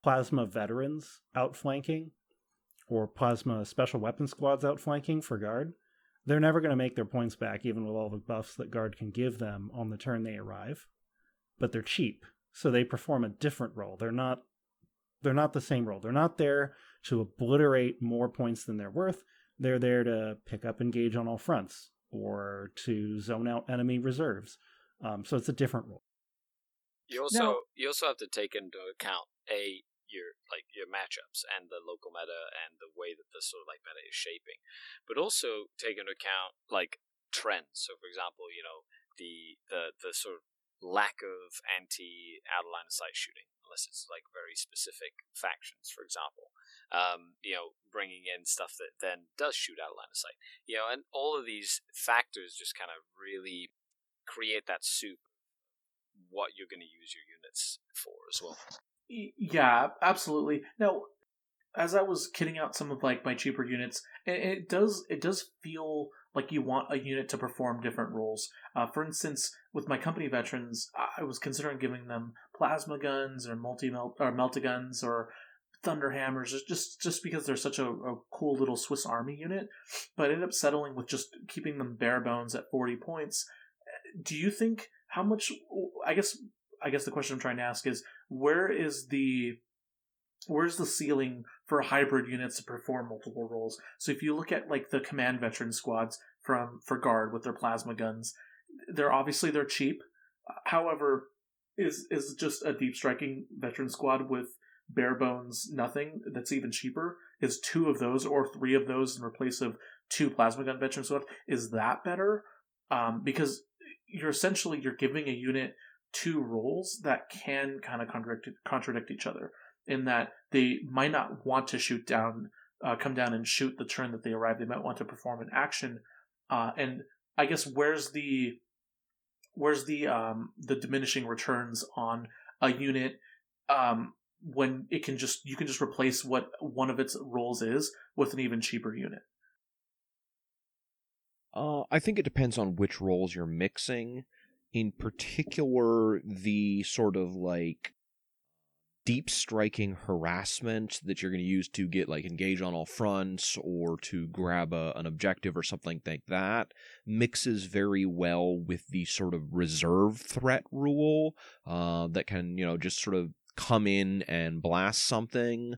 S4: Plasma Veterans outflanking or Plasma Special Weapon Squads outflanking for guard, they're never going to make their points back, even with all the buffs that guard can give them on the turn they arrive. But they're cheap, so they perform a different role. They're not they're not the same role. They're not there to obliterate more points than they're worth. They're there to pick up engage on all fronts or to zone out enemy reserves. Um, so it's a different role.
S2: You also now, you also have to take into account a your like your matchups and the local meta and the way that the sort of like meta is shaping, but also take into account like trends. So, for example, you know the the the sort of lack of anti out of line of sight shooting, unless it's like very specific factions, for example. Um, you know, bringing in stuff that then does shoot out of line of sight. You know, and all of these factors just kind of really create that soup what you're going to use your units for as well.
S1: Yeah, absolutely. Now, as I was kitting out some of like my cheaper units, it, it does it does feel like you want a unit to perform different roles. Uh, for instance, with my company veterans, I was considering giving them plasma guns or multi melt or melta guns or thunder hammers, just just because they're such a, a cool little Swiss Army unit. But I ended up settling with just keeping them bare bones at forty points. Do you think how much? I guess I guess the question I'm trying to ask is where is the where's the ceiling for hybrid units to perform multiple roles? So if you look at like the command veteran squads from for guard with their plasma guns, they're obviously they're cheap. However, is is just a deep striking veteran squad with bare bones nothing that's even cheaper is two of those or three of those in place of two plasma gun veteran left. Is that better? Um, because you're essentially you're giving a unit two roles that can kind of contradict contradict each other in that they might not want to shoot down, uh, come down and shoot the turn that they arrive. They might want to perform an action, uh, and I guess where's the where's the um, the diminishing returns on a unit um, when it can just you can just replace what one of its roles is with an even cheaper unit.
S3: Uh, I think it depends on which roles you're mixing. In particular, the sort of like deep striking harassment that you're going to use to get like engage on all fronts or to grab a, an objective or something like that mixes very well with the sort of reserve threat rule uh, that can you know just sort of come in and blast something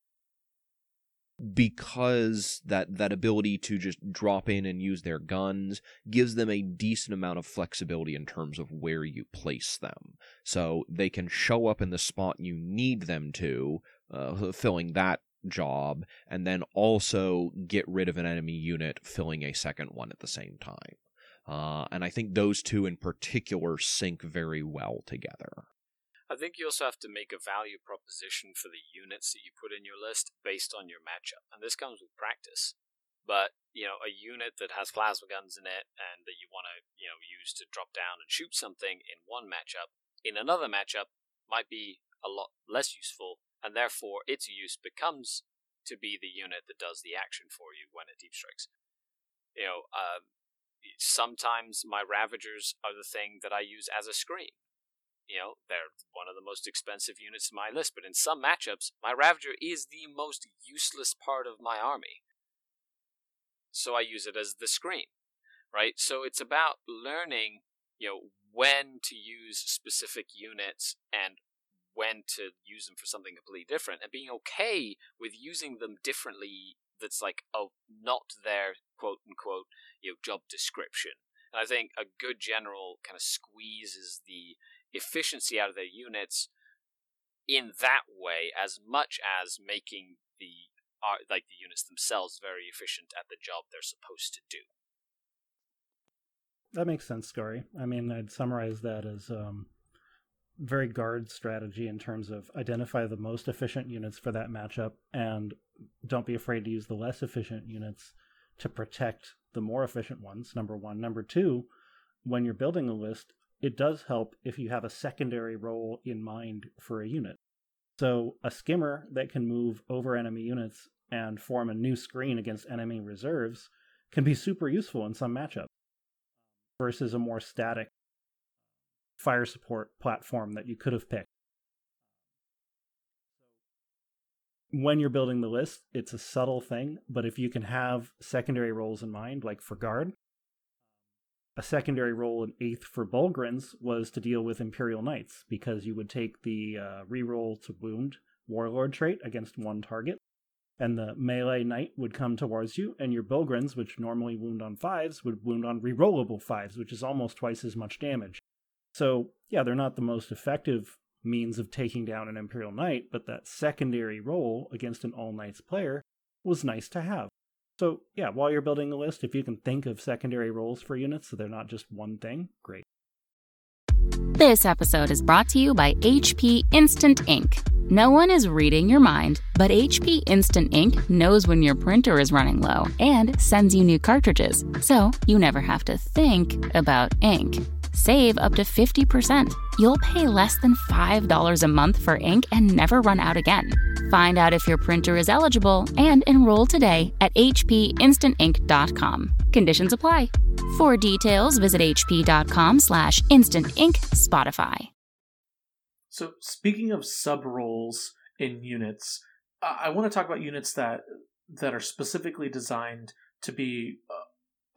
S3: because that that ability to just drop in and use their guns gives them a decent amount of flexibility in terms of where you place them. So they can show up in the spot you need them to uh, filling that job and then also get rid of an enemy unit filling a second one at the same time. Uh, and i think those two in particular sync very well together
S2: I think you also have to make a value proposition for the units that you put in your list based on your matchup, and this comes with practice. But you know, a unit that has plasma guns in it and that you want to you know use to drop down and shoot something in one matchup, in another matchup might be a lot less useful, and therefore its use becomes to be the unit that does the action for you when it deep strikes. You know, uh, sometimes my Ravagers are the thing that I use as a screen you know, they're one of the most expensive units in my list, but in some matchups, my Ravager is the most useless part of my army. So I use it as the screen, right? So it's about learning, you know, when to use specific units and when to use them for something completely different and being okay with using them differently that's like oh not their quote unquote you know job description and i think a good general kind of squeezes the efficiency out of their units in that way as much as making the uh, like the units themselves very efficient at the job they're supposed to do.
S4: That makes sense, Skari. I mean, I'd summarize that as um, very guard strategy in terms of identify the most efficient units for that matchup and don't be afraid to use the less efficient units to protect the more efficient ones. Number one. Number two, when you're building a list, it does help if you have a secondary role in mind for a unit. So, a skimmer that can move over enemy units and form a new screen against enemy reserves can be super useful in some matchups versus a more static fire support platform that you could have picked. When you're building the list, it's a subtle thing, but if you can have secondary roles in mind, like for guard, a secondary role in eighth for Bullgryns was to deal with Imperial Knights because you would take the uh, reroll to wound Warlord trait against one target, and the melee knight would come towards you, and your Bullgryns, which normally wound on fives, would wound on rerollable fives, which is almost twice as much damage. So, yeah, they're not the most effective means of taking down an Imperial Knight, but that secondary role against an All Knights player was nice to have. So, yeah, while you're building a list, if you can think of secondary roles for units so they're not just one thing, great.
S5: This episode is brought to you by HP Instant Ink. No one is reading your mind, but HP Instant Ink knows when your printer is running low and sends you new cartridges, so you never have to think about ink. Save up to 50%. You'll pay less than $5 a month for ink and never run out again. Find out if your printer is eligible and enroll today at hpinstantink.com. Conditions apply. For details, visit hp.com slash instantink Spotify.
S1: So speaking of sub roles in units, I want to talk about units that that are specifically designed to be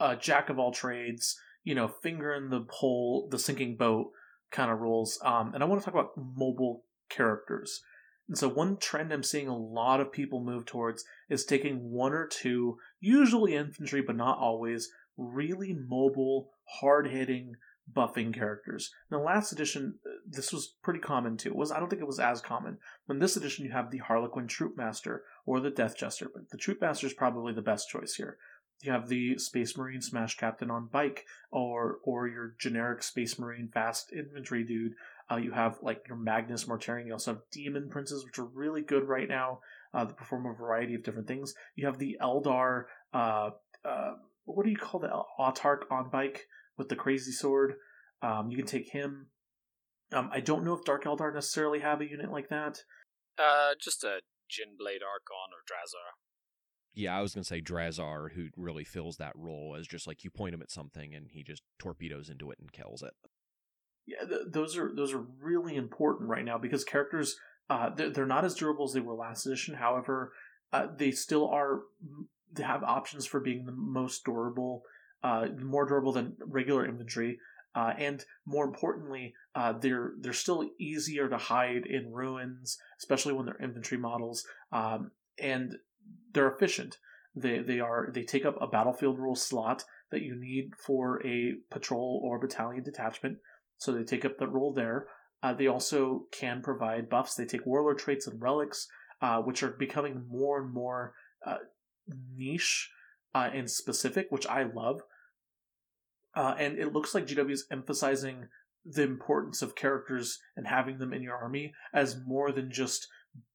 S1: a, a jack of all trades, you know, finger in the hole, the sinking boat kind of roles. Um, and I want to talk about mobile characters. And so, one trend I'm seeing a lot of people move towards is taking one or two, usually infantry, but not always, really mobile, hard hitting buffing characters. In the last edition, uh, this was pretty common too. It was I don't think it was as common. In this edition, you have the Harlequin Troopmaster or the Death Jester, but the Troopmaster is probably the best choice here. You have the Space Marine Smash Captain on bike, or or your generic Space Marine fast infantry dude. Uh, you have like your Magnus Mortarion. You also have Demon Princes, which are really good right now. Uh, that perform a variety of different things. You have the Eldar. Uh, uh, what do you call the Autarch on bike with the crazy sword? Um, you can take him. Um, I don't know if Dark Eldar necessarily have a unit like that.
S2: Uh, just a Jinblade Archon or Drazhar.
S3: Yeah, I was gonna say Drazhar, who really fills that role as just like you point him at something and he just torpedoes into it and kills it.
S1: Yeah, th- those are those are really important right now because characters uh, they're, they're not as durable as they were last edition. However, uh, they still are they have options for being the most durable, uh, more durable than regular infantry. Uh, and more importantly, uh, they're they're still easier to hide in ruins, especially when they're infantry models. Um, and they're efficient. They they are they take up a battlefield rule slot that you need for a patrol or battalion detachment. So they take up the role there. Uh, they also can provide buffs. They take warlord traits and relics, uh, which are becoming more and more uh, niche uh, and specific, which I love. Uh, and it looks like GW is emphasizing the importance of characters and having them in your army as more than just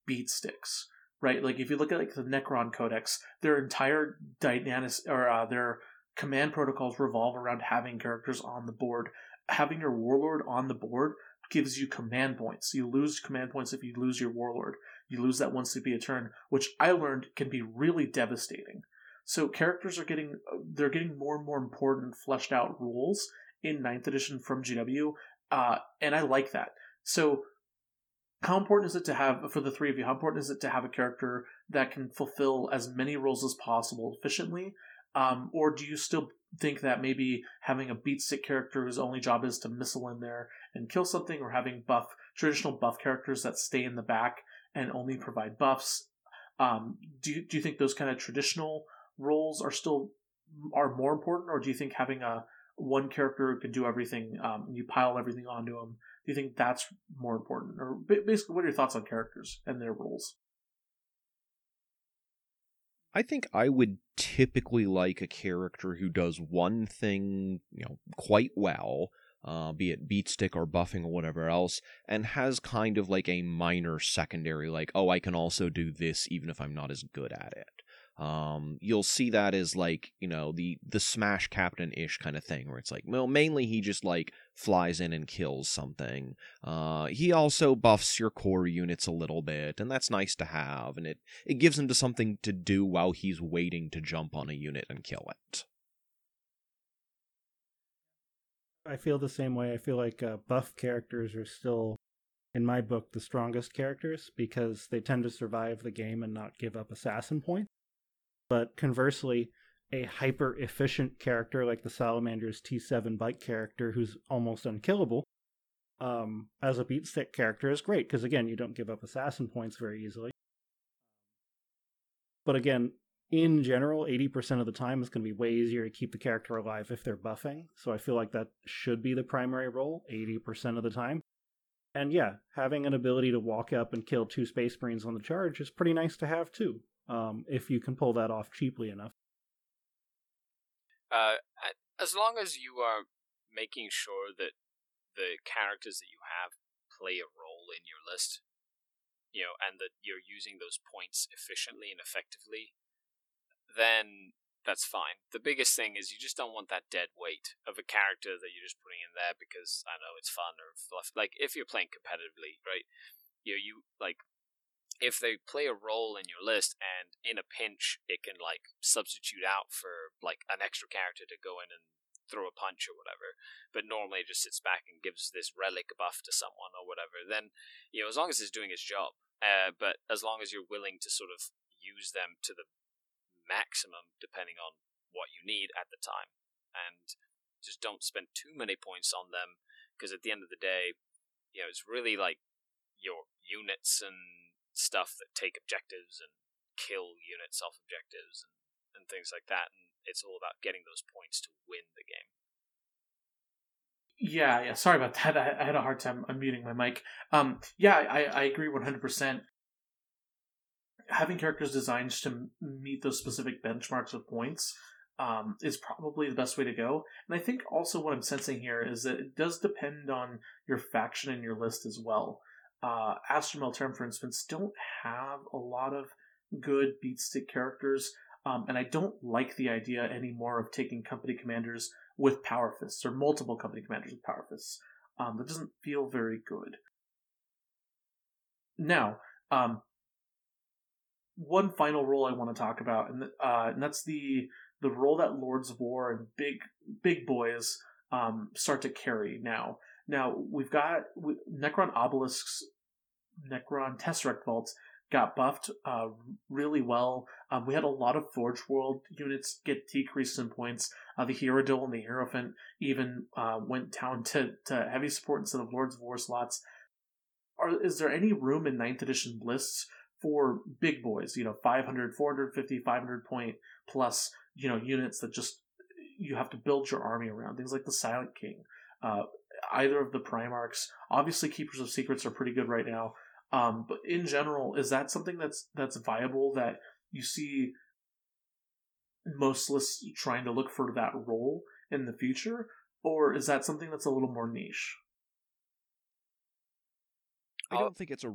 S1: beat sticks right? Like if you look at like the Necron Codex, their entire dynamic or uh, their command protocols revolve around having characters on the board. Having your warlord on the board gives you command points. You lose command points if you lose your warlord. You lose that one CP a turn, which I learned can be really devastating. So characters are getting they're getting more and more important fleshed out rules in 9th edition from GW, uh, and I like that. So how important is it to have for the three of you how important is it to have a character that can fulfill as many roles as possible efficiently? Um, or do you still think that maybe having a beat stick character whose only job is to missile in there and kill something or having buff traditional buff characters that stay in the back and only provide buffs um, do, you, do you think those kind of traditional roles are still are more important or do you think having a one character who can do everything um, you pile everything onto them do you think that's more important? Or basically, what are your thoughts on characters and their roles?
S3: I think I would typically like a character who does one thing, you know, quite well, uh, be it beat stick or buffing or whatever else, and has kind of like a minor secondary, like, oh, I can also do this even if I'm not as good at it. Um, you'll see that as like you know the the smash captain ish kind of thing, where it's like well, mainly he just like flies in and kills something. Uh, he also buffs your core units a little bit, and that's nice to have, and it it gives him to something to do while he's waiting to jump on a unit and kill it.
S4: I feel the same way. I feel like uh, buff characters are still, in my book, the strongest characters because they tend to survive the game and not give up assassin points. But conversely, a hyper efficient character like the Salamander's T7 bike character, who's almost unkillable, um, as a beat stick character is great because again, you don't give up assassin points very easily. But again, in general, 80% of the time it's going to be way easier to keep the character alive if they're buffing. So I feel like that should be the primary role 80% of the time. And yeah, having an ability to walk up and kill two Space Marines on the charge is pretty nice to have too um, if you can pull that off cheaply enough.
S2: Uh, as long as you are making sure that the characters that you have play a role in your list, you know, and that you're using those points efficiently and effectively, then that's fine. The biggest thing is you just don't want that dead weight of a character that you're just putting in there because I know it's fun or fluff. Like if you're playing competitively, right? You know, you like if they play a role in your list and in a pinch it can like substitute out for like an extra character to go in and throw a punch or whatever, but normally it just sits back and gives this relic buff to someone or whatever, then you know, as long as it's doing its job. Uh, but as long as you're willing to sort of use them to the maximum depending on what you need at the time. And just don't spend too many points on them because at the end of the day, you know, it's really like your units and stuff that take objectives and kill units off objectives and, and things like that. And it's all about getting those points to win the game.
S1: Yeah, yeah. Sorry about that. I, I had a hard time unmuting my mic. Um, yeah, I, I agree one hundred percent. Having characters designed to meet those specific benchmarks of points um, is probably the best way to go. And I think also what I'm sensing here is that it does depend on your faction and your list as well. Uh, Astra Militarum, for instance, don't have a lot of good beatstick characters, um, and I don't like the idea anymore of taking company commanders with power fists or multiple company commanders with power fists. Um, that doesn't feel very good. Now, um, one final role I want to talk about, and, uh, and that's the the role that Lords of War and big big boys um, start to carry now. Now we've got Necron obelisks, Necron Tesseract vaults got buffed uh, really well. Um, we had a lot of Forge World units get decreased in points. Uh, the Hierodule and the Hierophant even uh, went down to, to heavy support instead of Lords of War slots. Are, is there any room in 9th edition lists for big boys, you know, 500, 450, 500 point plus, you know, units that just you have to build your army around? Things like the Silent King, uh, either of the Primarchs. Obviously, Keepers of Secrets are pretty good right now. Um, but in general, is that something that's that's viable that you see most lists trying to look for that role in the future, or is that something that's a little more niche?
S3: I don't think it's a.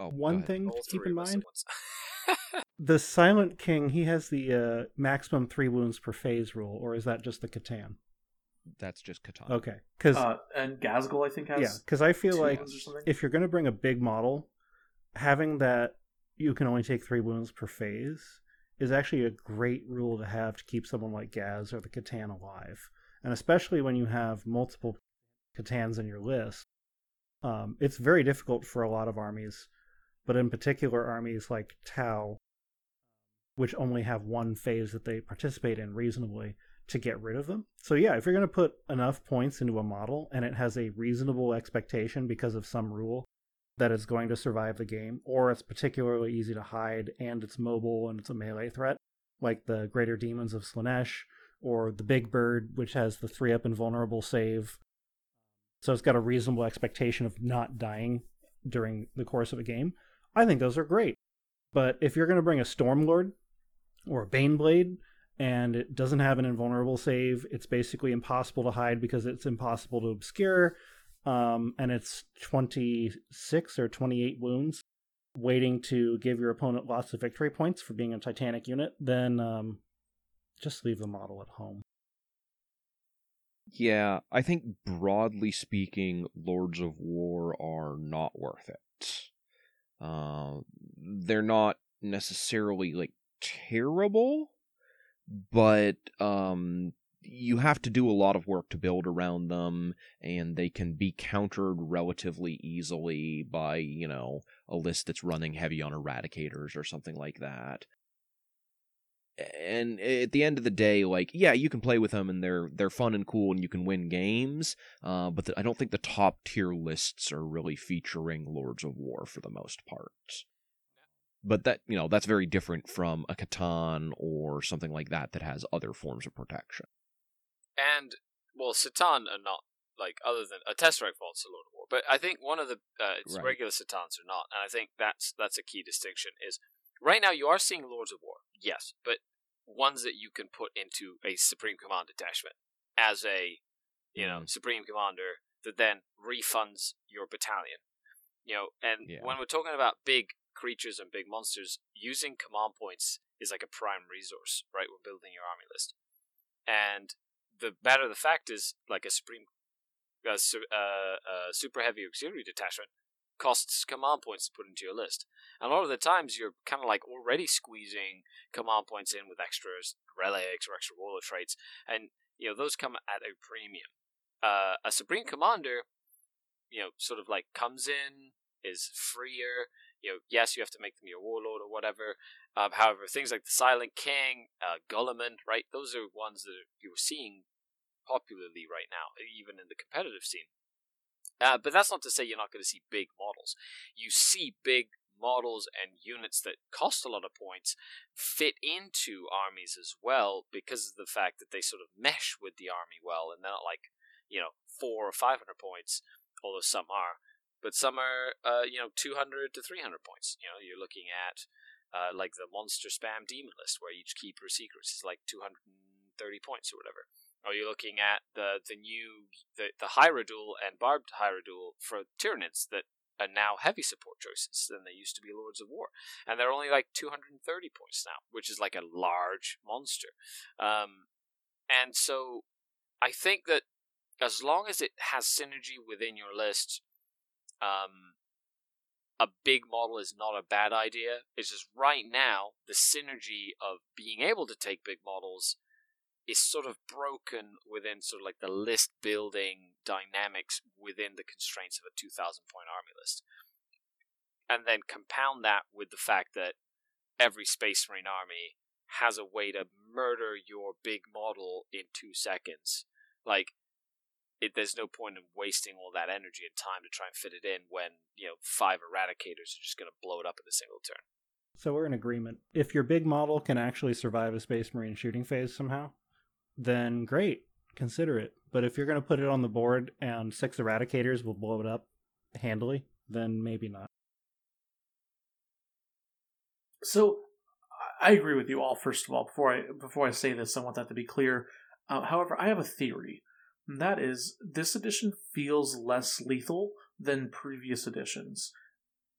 S4: Oh, One thing to keep in mind: (laughs) the Silent King he has the uh, maximum three wounds per phase rule, or is that just the C'tan?
S3: That's just C'tan.
S4: Okay, because
S1: uh, and Ghazghkull I think has
S4: yeah, because I feel like if you're going to bring a big model, having that you can only take three wounds per phase is actually a great rule to have to keep someone like Gaz or the C'tan alive, and especially when you have multiple C'tans in your list, um, it's very difficult for a lot of armies, but in particular armies like Tau, which only have one phase that they participate in reasonably to get rid of them. So yeah, if you're going to put enough points into a model and it has a reasonable expectation because of some rule that it's going to survive the game, or it's particularly easy to hide and it's mobile and it's a melee threat, like the Greater Demons of Slaanesh or the Big Bird, which has the three up invulnerable save. So it's got a reasonable expectation of not dying during the course of a game. I think those are great. But if you're going to bring a Stormlord or a Baneblade, and it doesn't have an invulnerable save. It's basically impossible to hide because it's impossible to obscure. Um, and it's 26 or 28 wounds, waiting to give your opponent lots of victory points for being a Titanic unit, then um, just leave the model at home.
S3: Yeah, I think broadly speaking, Lords of War are not worth it. Uh, they're not necessarily like terrible, but um, you have to do a lot of work to build around them, and they can be countered relatively easily by, you know, a list that's running heavy on eradicators or something like that. And at the end of the day, like, yeah, you can play with them and they're they're fun and cool and you can win games. Uh, but the, I don't think the top tier lists are really featuring Lords of War for the most part but that you know that's very different from a C'tan or something like that that has other forms of protection.
S2: And well, C'tan are not like other than a Tesseract Vault's a Lord of War, but I think one of the uh, right. regular C'tans are not, and I think that's that's a key distinction. Is right now you are seeing Lords of War, yes, but ones that you can put into a Supreme Command detachment as a you know mm. Supreme Commander that then refunds your battalion. You know, and yeah. when we're talking about big creatures and big monsters, using command points is like a prime resource, right? When building your army list. And the matter of the fact is, like a supreme, uh, uh, super heavy auxiliary detachment costs command points to put into your list. And a lot of the times you're kind of like already squeezing command points in with extras, relics, or extra warlord traits, and you know those come at a premium. Uh, a supreme commander, you know, sort of like comes in, is freer, you know, yes, you have to make them your warlord or whatever. Um, however, things like the Silent King, uh, Guilliman, right? Those are ones that you're seeing popularly right now, even in the competitive scene. Uh, but that's not to say you're not going to see big models. You see big models and units that cost a lot of points fit into armies as well because of the fact that they sort of mesh with the army well and they're not like you know four or five hundred points, although some are, but some are uh, you know two hundred to three hundred points. You know, you're looking at uh, like the monster spam demon list, where each keeper secrets is like two hundred and thirty points or whatever. Or you're looking at the the new the the Hierodule and Barbed Hierodule for Tyranids that are now heavy support choices than they used to be Lords of War, and they're only like 230 points now, which is like a large monster. Um, and so I think that as long as it has synergy within your list, um, a big model is not a bad idea. It's just right now the synergy of being able to take big models is sort of broken within sort of like the list building dynamics within the constraints of a 2000 point army list. And then compound that with the fact that every Space Marine army has a way to murder your big model in two seconds. Like, it, there's no point in wasting all that energy and time to try and fit it in when, you know, five eradicators are just going to blow it up in a single turn.
S4: So we're in agreement. If your big model can actually survive a Space Marine shooting phase somehow, then great, consider it. But if you're going to put it on the board and six eradicators will blow it up handily, then maybe not.
S1: So I agree with you all. First of all, before I before I say this, I want that to be clear. Uh, however, I have a theory. And that is, this edition feels less lethal than previous editions.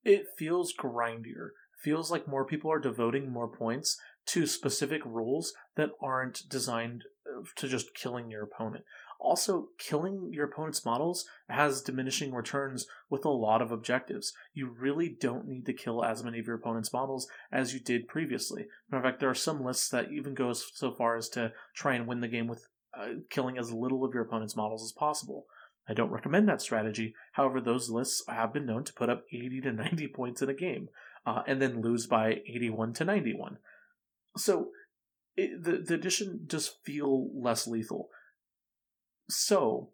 S1: It feels grindier. Feels like more people are devoting more points to specific rules that aren't designed uh, to just killing your opponent. Also, killing your opponent's models has diminishing returns with a lot of objectives. You really don't need to kill as many of your opponent's models as you did previously. In fact, there are some lists that even go so far as to try and win the game with uh, killing as little of your opponent's models as possible. I don't recommend that strategy. However, those lists have been known to put up 80 to 90 (laughs) points in a game uh, and then lose by 81 to 91. So it, the the addition does feel less lethal. So,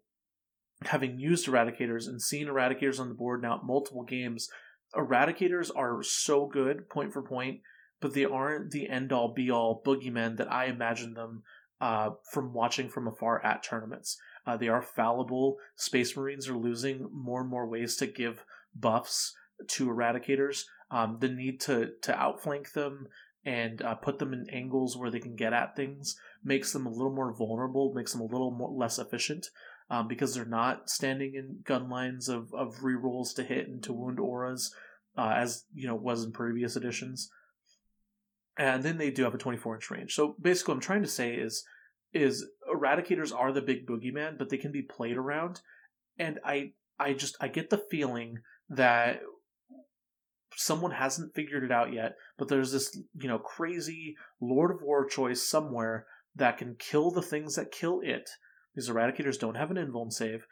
S1: having used eradicators and seen eradicators on the board now at multiple games, eradicators are so good point for point, but they aren't the end all be all boogeymen that I imagine them uh, from watching from afar at tournaments. Uh, they are fallible. Space Marines are losing more and more ways to give buffs to eradicators. Um, the need to to outflank them and uh, put them in angles where they can get at things makes them a little more vulnerable, makes them a little more less efficient um, because they're not standing in gun lines of of rerolls to hit and to wound auras uh, as you know was in previous editions. And then they do have a 24 inch range. So basically, what I'm trying to say is is eradicators are the big boogeyman, but they can be played around. And I I just I get the feeling that someone hasn't figured it out yet, but there's this, you know, crazy Lord of War choice somewhere that can kill the things that kill it. These eradicators don't have an invuln save,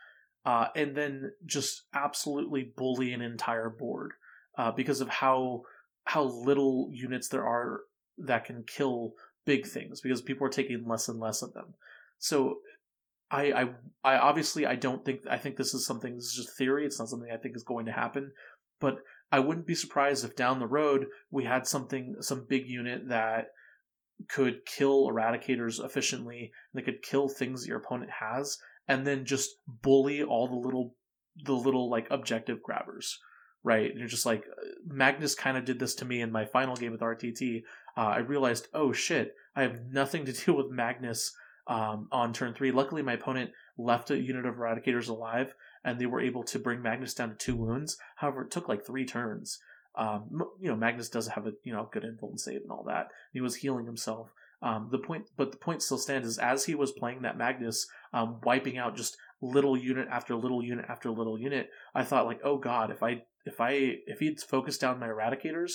S1: uh, and then just absolutely bully an entire board uh, because of how how little units there are that can kill big things because people are taking less and less of them. So I, I, I obviously I don't think I think this is something. This is just theory. It's not something I think is going to happen. But I wouldn't be surprised if down the road we had something, some big unit that could kill eradicators efficiently, that could kill things that your opponent has, and then just bully all the little, the little like objective grabbers, right? And you're just like uh, Magnus kind of did this to me in my final game with RTT. Uh, I realized, oh shit, I have nothing to (laughs) do with Magnus um, on turn three. Luckily, my opponent left a unit of eradicators alive, and they were able to bring Magnus down to two wounds. However, it took like three turns. Um, you know, Magnus does have a you know good invuln save and all that. He was healing himself. Um, the point, but the point still stands is as he was playing that Magnus, um, wiping out just little unit after little unit after little unit. I thought like, oh god, if I if I if he'd focused down my eradicators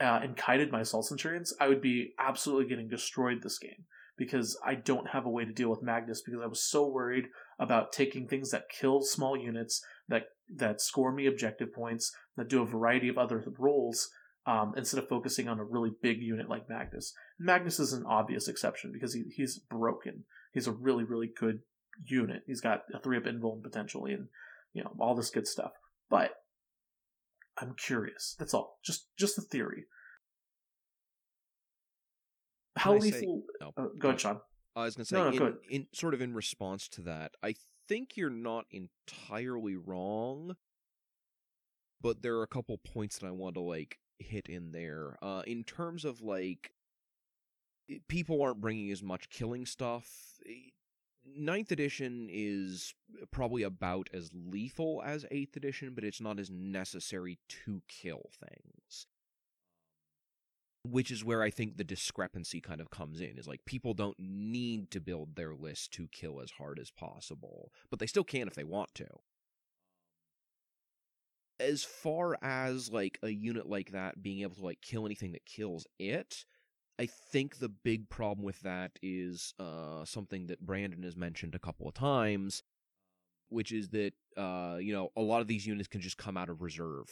S1: uh, and kited my assault centurions, I would be absolutely getting destroyed this game because I don't have a way to deal with Magnus because I was so worried about taking things that kill small units that that score me objective points that do a variety of other roles um, instead of focusing on a really big unit like Magnus. Magnus is an obvious exception because he, he's broken. He's a really really good unit. He's got a three up invuln potentially and you know all this good stuff. But I'm curious. That's all. Just just the theory. How lethal? Say, no, uh, go ahead, Sean.
S3: I was going to say, no, no, in, in, sort of in response to that, I think you're not entirely wrong, but there are a couple points that I want to like hit in there. Uh, in terms of like people aren't bringing as much killing stuff. Ninth edition is probably about as lethal as eighth edition, but it's not as necessary to kill things. Which is where I think the discrepancy kind of comes in. Is like people don't need to build their list to kill as hard as possible, but they still can if they want to. As far as like a unit like that being able to like kill anything that kills it, I think the big problem with that is uh, something that Brandon has mentioned a couple of times, which is that uh, you know a lot of these units can just come out of reserve,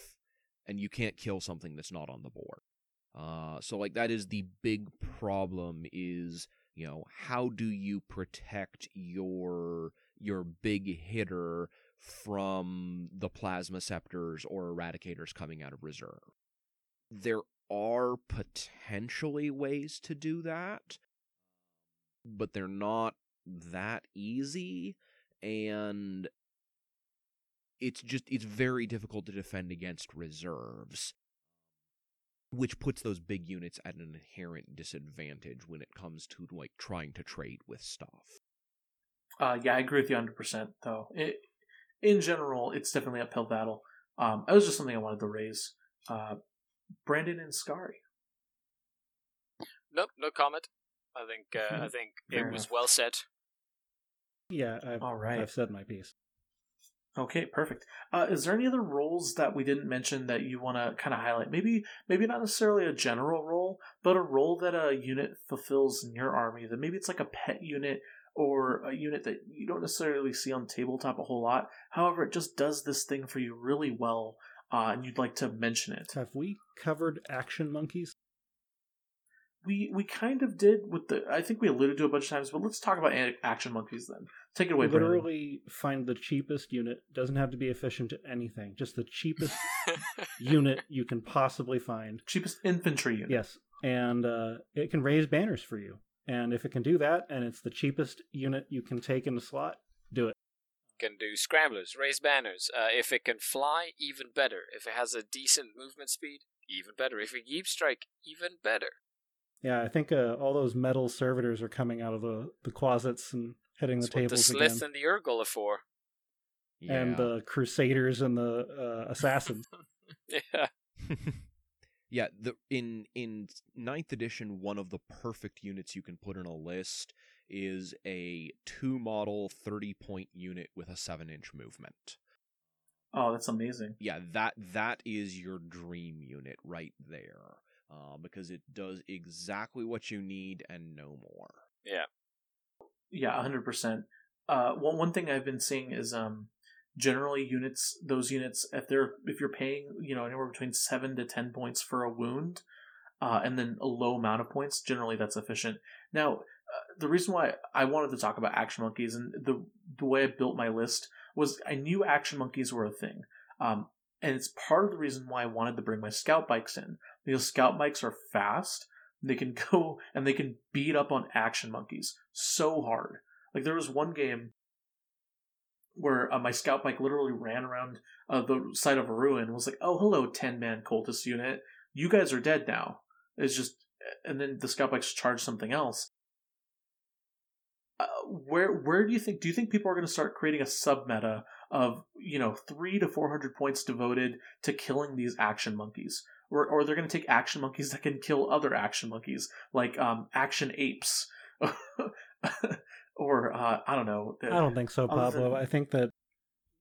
S3: and you can't kill something that's not on the board. Uh, so like that is the big problem is you know how do you protect your your big hitter from the plasma scepters or eradicators coming out of reserve there are potentially ways to do that, but they're not that easy and it's just it's very difficult to defend against reserves which puts those big units at an inherent disadvantage when it comes to like trying to trade with stuff.
S1: Uh yeah i agree with you 100% though. It, in general it's definitely uphill battle. Um it was just something i wanted to raise. Uh Brandon and Skari.
S2: Nope, no comment. I think uh, I think Fair it was well said.
S4: Yeah, I've, all right. I've said my piece.
S1: Okay, perfect. Uh, is there any other roles that we didn't mention that you want to kind of highlight? Maybe, maybe not necessarily a general role, but a role that a unit fulfills in your army. That maybe it's like a pet unit or a unit that you don't necessarily see on tabletop a whole lot. However, it just does this thing for you really well uh, and you'd like to mention it.
S4: Have we covered action monkeys?
S1: We we kind of did with the. I think we alluded to a bunch of times, but let's talk about action monkeys then. Take it away.
S4: Literally, Brandon. find the cheapest unit. Doesn't have to be efficient to anything. Just the cheapest (laughs) unit you can possibly find.
S1: Cheapest infantry unit.
S4: Yes, and uh, it can raise banners for you. And if it can do that, and it's the cheapest unit you can take in the slot, do it
S2: can do scramblers, raise banners. Uh, if it can fly, even better. If it has a decent movement speed, even better. If it keeps strike, even better.
S4: Yeah, I think uh, all those metal servitors are coming out of the, the closets and hitting
S2: That's
S4: the tables
S2: the Sslyth again. and the Ur-Ghul are for.
S4: Yeah. And the Crusaders and the uh, Assassins. (laughs)
S2: yeah. (laughs) (laughs)
S3: yeah, the in in ninth edition, one of the perfect units you can put in a list is a two model 30 point unit with a 7 inch movement.
S1: Oh, that's amazing.
S3: Yeah, that that is your dream unit right there. Uh, because it does exactly what you need and no more.
S2: Yeah.
S1: Yeah, hundred uh, percent. One one thing I've been seeing is um generally units those units if they're if you're paying you know anywhere between seven to ten points for a wound, uh, and then a low amount of points generally that's efficient. Now the reason why I wanted to talk about action monkeys and the the way I built my list was I knew action monkeys were a thing, um, and it's part of the reason why I wanted to bring my scout bikes in because scout bikes are fast. They can (laughs) go and they can beat up on action monkeys so hard. Like there was one game where uh, my scout bike literally ran around uh, the side of a ruin. And was like, "Oh, hello, ten man cultist unit. You guys are dead now." It's just, and then the scout bikes charge something else, uh, where where do you think do you think people are going to start creating a sub meta of you know three to four hundred points devoted to killing these action monkeys, or or they're going to take action monkeys that can kill other action monkeys like um, action apes, (laughs) or uh, I don't know.
S4: I don't think so, Pablo. Than... I think that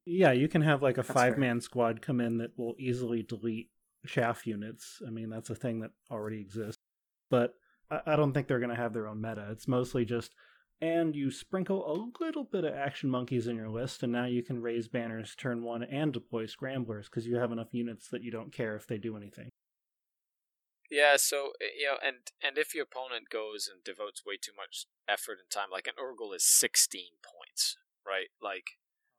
S4: yeah, you can have like a five man squad come in that will easily delete chaff units. I mean, that's a thing that already exists, but I, I don't think they're going to have their own meta. It's mostly just and you sprinkle a little bit of action monkeys in your list, and now you can raise banners turn one and deploy scramblers because you have enough units that you don't care if they do anything.
S2: Yeah, so eh, you know, and and if your opponent goes and devotes way too much effort and time, like an Ur-Ghul is sixteen points, right? Like,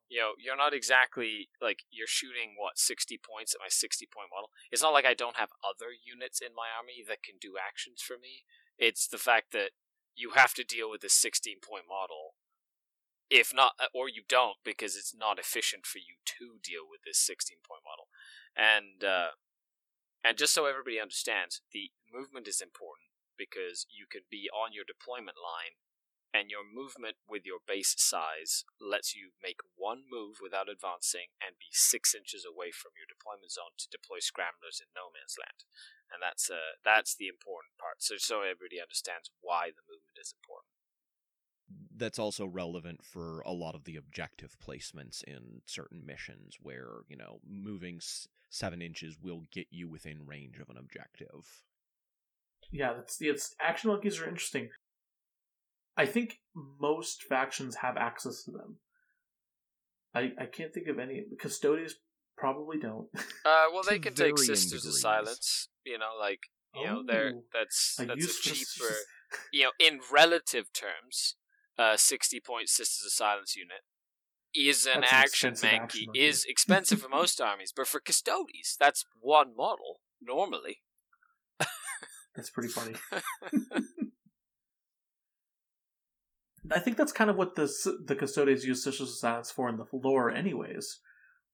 S2: you know, you're not exactly like you're shooting what sixty points at my sixty point model. It's not like I don't have other units in my army that can do actions for me. It's the fact that you have to deal with this 16 point model if not, uh, or you don't because it's not efficient for you to deal with this 16 point model. And uh, and just so everybody understands, the movement is important because you can be on your deployment line and your movement with your base size lets you make one move without advancing and be six inches away from your deployment zone to deploy scramblers in no man's land. And that's uh, that's the important part. So so everybody understands why the movement is important
S3: that's also relevant for a lot of the objective placements in certain missions where you know moving s- seven inches will get you within range of an objective
S1: yeah that's, it's action monkeys are interesting i think most factions have access to them. I i can't think of any custodians probably don't.
S2: Uh (laughs) well they can take
S3: varying
S2: sisters of silence you know like you know they're
S1: Oh,
S2: that's
S1: a
S2: that's a cheaper (laughs) you know in relative terms uh 60 point sisters of silence unit is an
S1: That's an
S2: action
S1: expensive
S2: monkey is expensive for (laughs) most armies but for Custodes that's one model normally.
S1: That's pretty funny. I think that's kind of what the the custodians use Sisters of Silence for in the lore, anyways.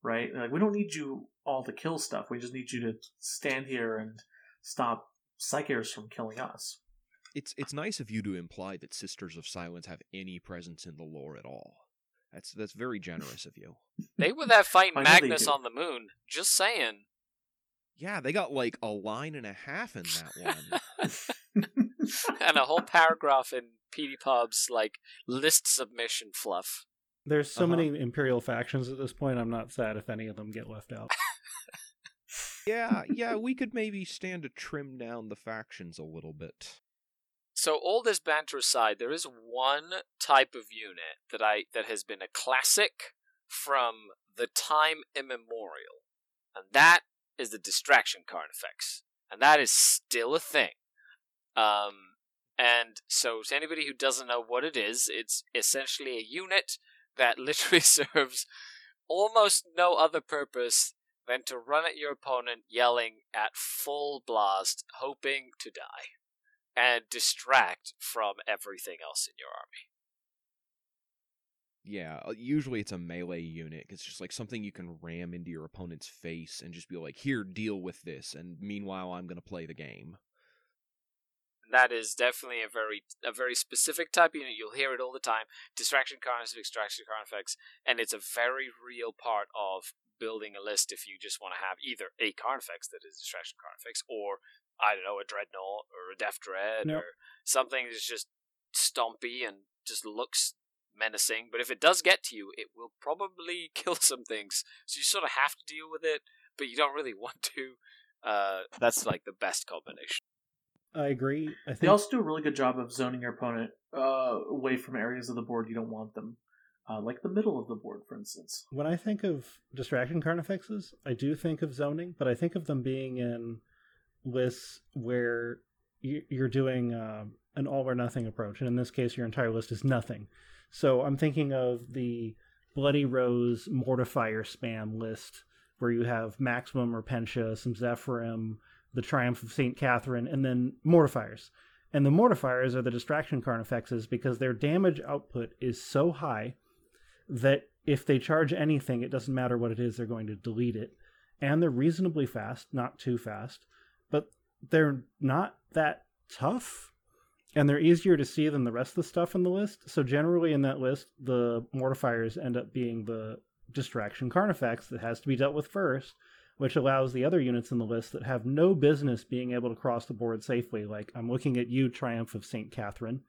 S1: Right? Like we don't need you all to kill stuff. We just need you to stand here and stop psykers from killing us.
S3: it's it's nice of you to imply that sisters of silence have any presence in the lore at all that's that's very generous of you (laughs)
S2: they were that fighting
S1: I know they
S2: magnus on the moon just saying
S3: yeah they got like a line and a half in that one (laughs)
S2: and a whole paragraph in PD Pub's like list submission fluff.
S4: There's so
S3: Uh-huh.
S4: many Imperial factions at this point, I'm not sad if any of them get left out. (laughs)
S3: yeah yeah we could maybe stand to trim down the factions a little bit
S2: So all this banter aside, there is one type of unit that I that has been a classic from the time immemorial, and that is the distraction carnifex, and that is still a thing. Um, and so to anybody who doesn't know what it is, it's essentially a unit that (laughs) literally serves almost no other purpose than to run at your opponent yelling at full blast, hoping to die and distract from everything else in your army.
S3: Yeah, uh, usually it's a melee unit. It's just like something you can ram into your opponent's face and just be like, "Here, deal with this." And meanwhile, I'm gonna play the game.
S2: That is definitely a very a very specific type unit. You'll hear it all the time. Distraction carnifex, distraction carnifex, and it's a very real part of building a list if you just want to have either a carnifex that is distraction carnifex, or I don't know, a dreadnought or a death dread
S4: Nope.
S2: or something that's just stompy and just looks menacing. But if it does get to you, it will probably (laughs) kill some things. So you sort of have to deal with it, but you don't really want to. Uh, that's like the best combination.
S4: I agree. I
S1: They also do a really good job of zoning your opponent uh, away from areas of the board you don't want them, uh, like the middle of the board, for instance.
S4: when I think of distraction carnifexes, I do think of zoning, but I think of them being in lists where you- you're doing um, an all or nothing approach, and in this case, your entire list is nothing. So I'm thinking of the Bloody Rose Mortifier spam list, where you have Maximum Repentia, some Zephyrim, the Triumph of St. Catherine, and then Mortifiers. And the Mortifiers are the distraction carnifexes because their damage output is so high that if they charge anything, it doesn't matter what it is, they're going to delete it. And they're reasonably fast, not too fast, but they're not that tough. And they're easier to see than the rest of the stuff in the list. So, generally, in that list, the mortifiers end up being the distraction carnifex that has to be dealt with first, which allows the other units in the list that have no business being able to cross the board safely. Like, I'm looking at you, Triumph of St. Catherine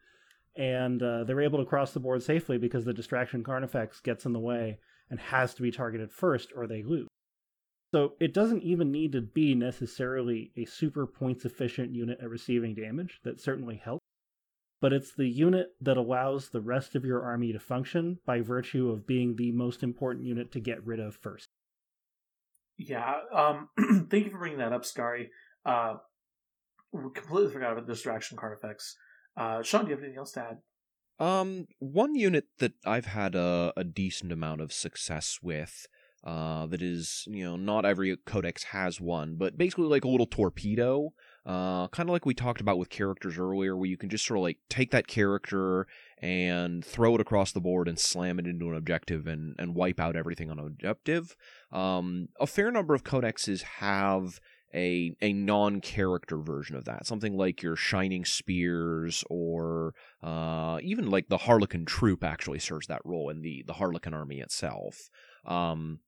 S4: and uh, they're able to cross the board safely because the distraction carnifex gets in the way and has to be targeted first or they lose. So it doesn't even need to be necessarily a super points efficient unit at receiving damage. That certainly helps. But it's the unit that allows the rest of your army to function by virtue of being the most important unit to get rid of first.
S1: Yeah. Um, (clears throat) thank you for bringing that up, Skari. Uh, completely forgot about distraction carnifex. Uh, Sean, do you have anything else to add?
S3: Um, one unit that I've had a, a decent amount of success with, uh, that is, you know, not every codex has one, but basically like a little torpedo, uh, kind of like we talked about with characters earlier, where you can just sort of like take that character and throw it across the board and slam it into an objective and, and wipe out everything on an objective. Um, a fair number of codexes have a a non character version of that, something like your Shining Spears or uh, even like the Harlequin Troop actually serves that role in the the Harlequin army itself. Um,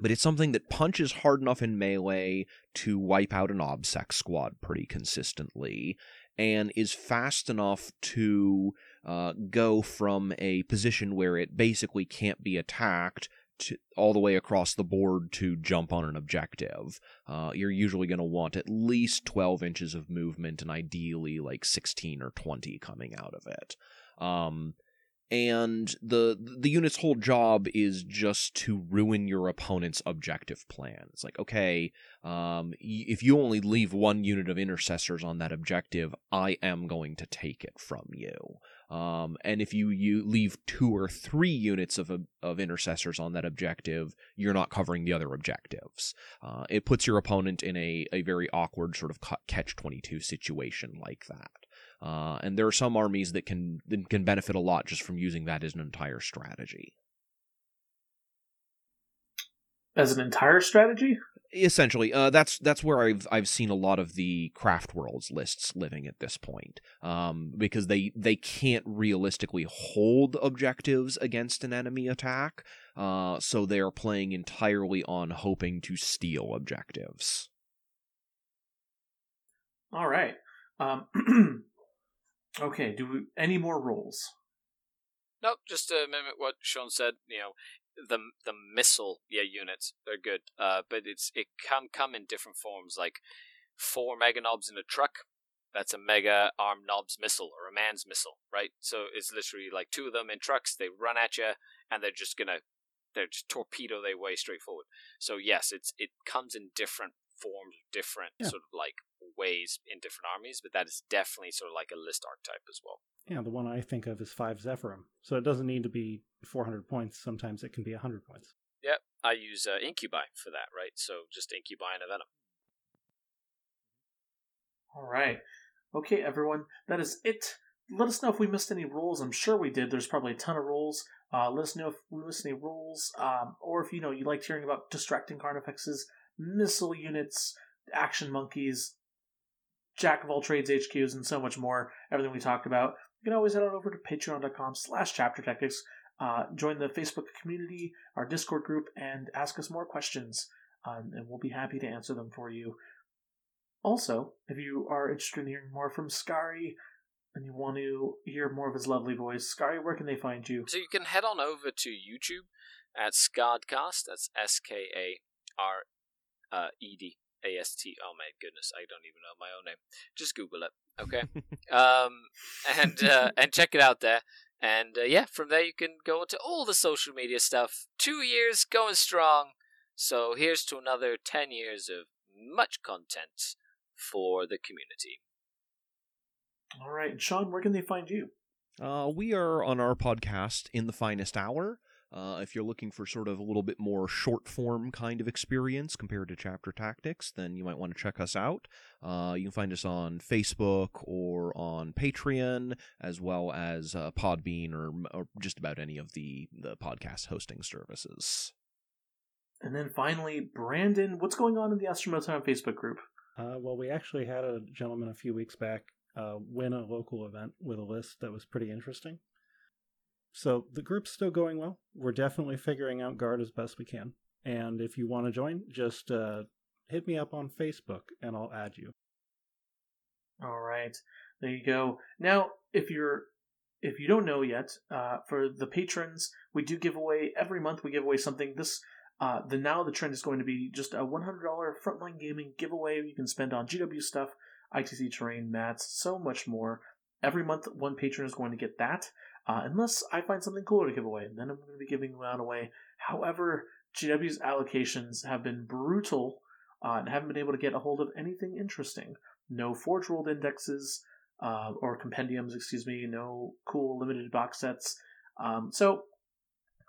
S3: but it's something that punches hard enough in melee to wipe out an OBSEC squad pretty consistently, and is fast enough to uh, go from a position where it basically can't be attacked to, all the way across the board to jump on an objective. Uh, you're usually going to want at least 12 inches of movement and ideally like 16 or 20 coming out of it. Um, and the the unit's whole job is just to ruin your opponent's objective plan. It's like, okay, um, if you only leave one unit of intercessors on that objective, I am going to take it from you. Um, and if you, you leave two or three units of, of intercessors on that objective, you're not covering the other objectives. Uh, it puts your opponent in a, a very awkward sort of catch 22 situation like that. Uh, and there are some armies that can can benefit a lot just from using that as an entire strategy.
S1: As an entire strategy?
S3: Essentially, uh, that's that's where I've I've seen a lot of the craft worlds lists living at this point, um, because they they can't realistically hold objectives against an enemy attack, uh, so they are playing entirely on hoping to steal objectives.
S1: All right. Um, (clears throat) (clears throat) Okay, do we, any more rolls?
S2: Nope, just to mimic what Sean said. You know, the the missile yeah units they're good, uh, but it's it can come in different forms. Like four Meganobz in a truck, that's a mega arm knobs missile or a man's missile, right? So it's literally like two of them in trucks. They run at you, and they're just gonna they're just torpedo their way straight forward. So yes, it's it comes in different forms, different yeah. sort of like ways in different armies, but that is definitely sort of like a list archetype as well.
S4: Yeah, the one I think of is five Zephyrim. So it doesn't need to be 400 points. Sometimes it can be 100 points.
S2: Yep, I use uh, Incubi for that, right? So just Incubi and a Venom.
S1: All right. Okay, everyone, that is it. Let us know if we missed any rules. I'm sure we did. There's probably a ton of rules. Uh, let us know if we missed any rules, um, or if you know you liked hearing about distracting carnifexes, missile units, action monkeys, jack of all trades HQs, and so much more. Everything we talked about. You can always head on over to patreon.com slash chapter tactics. Uh, join the Facebook community, our Discord group, and ask us more questions, um, and we'll be happy to answer them for you. Also, if you are interested in hearing more from Skari and you want to hear more of his lovely voice, Skari, where can they find you?
S2: So you can head on over to YouTube at Skaredcast. That's S K A R uh, E D A S T. Oh my goodness, I don't even know my own name. Just Google it, okay? um, and (laughs) uh, and check it out there. And uh, yeah, from there you can go into all the social media stuff. Two years going strong. So here's to another ten years of much content for the community.
S1: All right, Sean, where can they find you?
S3: Uh, we are on our podcast in the finest hour. Uh, if you're looking for sort of a little bit more short form kind of experience compared to chapter tactics, then you might want to check us out. Uh, you can find us on Facebook or on Patreon, as well as uh, Podbean or, or, just about any of the, the podcast hosting services.
S1: And then finally, Brandon, what's going on in the Astronauts on Facebook group?
S4: Uh, well, we actually had a gentleman a few weeks back uh, win a local event with a list that was pretty interesting. So the group's still going well. We're definitely figuring out guard as best we can. And if you want to join, just uh, hit me up on Facebook and I'll add you.
S1: All right, there you go. Now, if you're if you don't know yet, uh, for the patrons, we do give away every month. We give away something. This uh, the now the trend is going to be just a one hundred dollar frontline gaming giveaway. You can spend on GW stuff, ITC terrain, mats, so much more. Every month, one patron is going to get that. Uh, unless I find something cooler to give away, then I'm going to be giving that away. However, GW's allocations have been brutal uh, and haven't been able to get a hold of anything interesting. No Forge World indexes uh, or compendiums, excuse me. No cool limited box sets. Um, so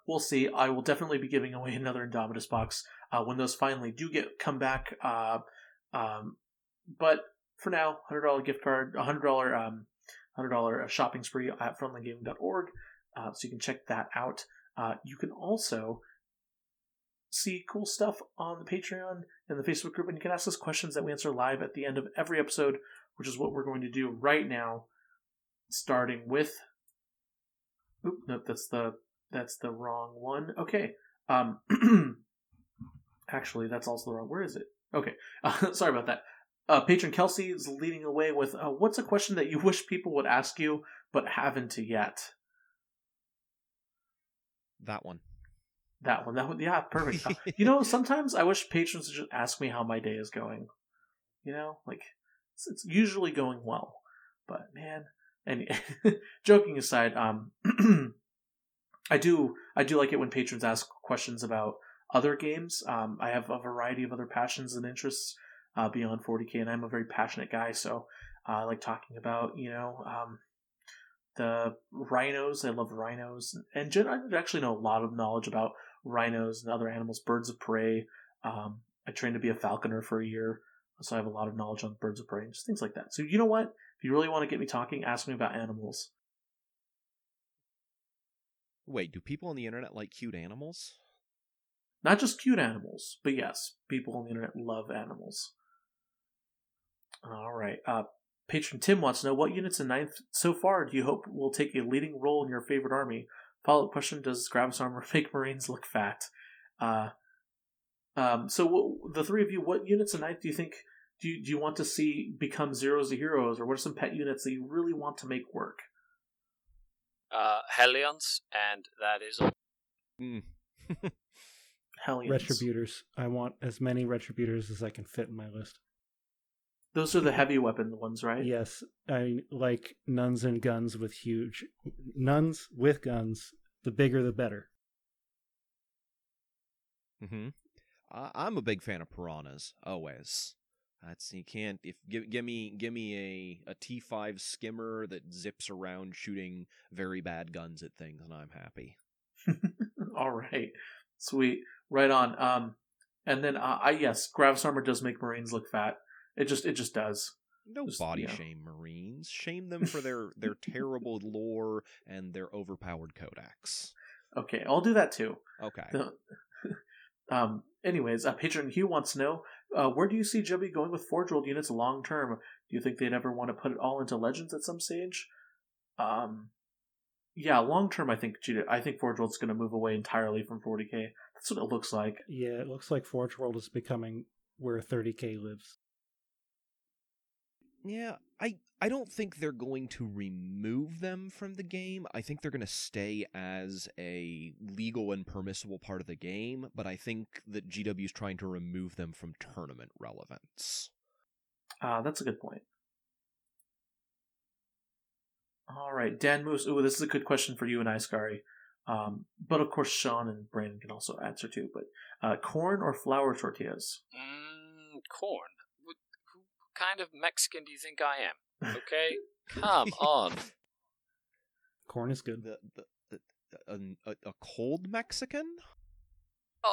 S1: we'll see. I will definitely be giving away (laughs) another Indomitus box uh, when those finally do get come back. Uh, um, but for now, hundred dollar gift card, hundred dollar um, hundred dollar shopping spree at frontlinegaming.org, uh, so you can check that out. Uh, you can also see cool stuff on the Patreon and the Facebook group, and you can ask us questions that we answer live at the end of every episode, which is what we're going to do right now, starting with. Oop, nope, that's the that's the wrong one. Okay. Um, (clears throat) actually, that's also the wrong. Where is it? Okay, uh, (laughs) sorry about that. Uh, patron Kelsey is leading away with uh, what's a question that you (laughs) wish people would ask you but haven't yet.
S3: That one.
S1: That one. That one. Yeah, perfect. (laughs) You know, sometimes I wish patrons would just ask me how my day is going. You know, like it's, it's usually going well, but man. And (laughs) joking aside, um, (clears throat) I do I do like it when patrons ask questions about other games. Um, I have a variety of other passions and interests uh, beyond 40k, and I'm a very passionate guy, so uh, I like talking about you know um, the rhinos. I love rhinos, and gen- I actually know a lot of knowledge about rhinos and other animals, birds of prey. Um, I trained to be a falconer for a year, so I have a lot of knowledge on birds of prey and just things like that. So you know what? If you really want to get me talking, ask me about animals.
S3: Wait, do people on the internet like cute animals?
S1: Not just cute animals, but yes, people on the internet love animals. All right. Uh, patron Tim wants to know what units in ninth so far do you hope will take a leading role in your favorite army? Follow up question: Does Gravis armor (laughs) make Marines look fat? Uh, um, so w- the three of you, what units in ninth do you think do you, do you want to see become zeros to heroes, or what are some pet units that you really want to make work?
S2: Uh, Hellions, and that is all. (laughs)
S3: Mm.
S1: Hellions.
S4: Retributors. I want as many retributors as I can fit in my list.
S1: Those are the heavy weapon ones, right?
S4: Yes, I like nuns and guns with huge nuns with guns. The bigger, the better.
S3: hmm I- I'm a big fan of piranhas. Always. That's you can't if give give me give me a a T five skimmer that zips around shooting very bad guns at things, and I'm happy. (laughs)
S1: All right, sweet, right on. Um, and then uh, I yes, Gravis armor does make Marines look fat. It just it just does.
S3: No
S1: Just,
S3: body
S1: you know.
S3: shame Marines. Shame them for their (laughs) their terrible lore and their overpowered codex.
S1: Okay, I'll do that too.
S3: Okay.
S1: The- (laughs) um. Anyways, uh, patron Hugh wants to know uh, where do you see JB going with Forge World units long term? Do you think they'd ever want to put it all into Legends at some stage? Um. Yeah, long term, I think I think Forge World's going to move away entirely from 40k. That's what it looks like.
S4: Yeah, it looks like Forge World is becoming where 30k lives.
S3: Yeah, I I don't think they're going to remove them from the game. I think they're going to stay as a legal and permissible part of the game, but I think that GW is trying to remove them from tournament relevance.
S1: Uh, that's a good point. All right, Dan Moose. Ooh, this is a good question for you and I, Skari. Um, but of course, Sean and Brandon can also answer too. But uh, corn or flour tortillas?
S2: Mm, corn. What, who kind of Mexican do you think I am? (laughs) Okay, come on.
S4: Corn is good.
S3: The, the, the, the a, a cold Mexican?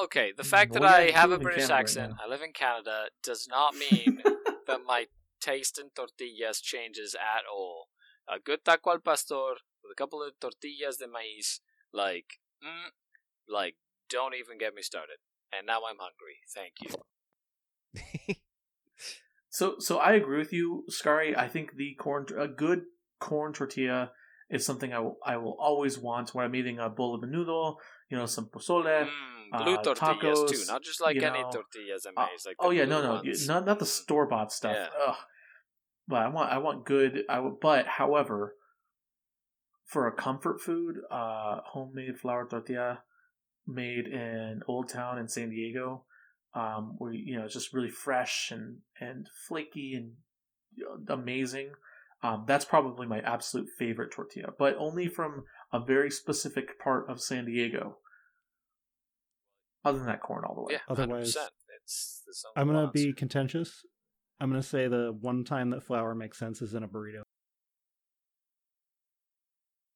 S2: Okay, the fact that I have a British
S1: Canada right
S2: accent,
S1: now.
S2: I live in Canada, does not mean (laughs) that my taste in tortillas changes at all. A good taco al pastor with a couple of tortillas de maíz, like, mm, like, don't even get me started. And now I'm hungry. Thank you. (laughs)
S1: So, so I agree with you, Skari. I think the corn, a good corn tortilla, is something I will, I will always want when I'm eating a bowl of menudo, you know, some pozole.
S2: Mm, blue
S1: uh,
S2: tortillas too, not just like any
S1: know,
S2: tortillas de
S1: Uh,
S2: like
S1: oh yeah, no, no,
S2: ones.
S1: not not the
S2: Mm.
S1: store bought stuff.
S2: Yeah.
S1: Ugh. But I want I want good. I w- but however, for a comfort food, uh, homemade flour tortilla made in Old Town in San Diego, um, where you know it's just really fresh and and flaky and you know, amazing. Um, that's probably my absolute favorite tortilla, but only from a very specific part of San Diego. Other than that, corn all the way.
S2: Yeah,
S4: Otherwise,
S2: 100%. It's, there's
S4: I'm gonna
S2: nuance.
S4: be contentious. I'm gonna say the one time that flour makes sense is in a burrito.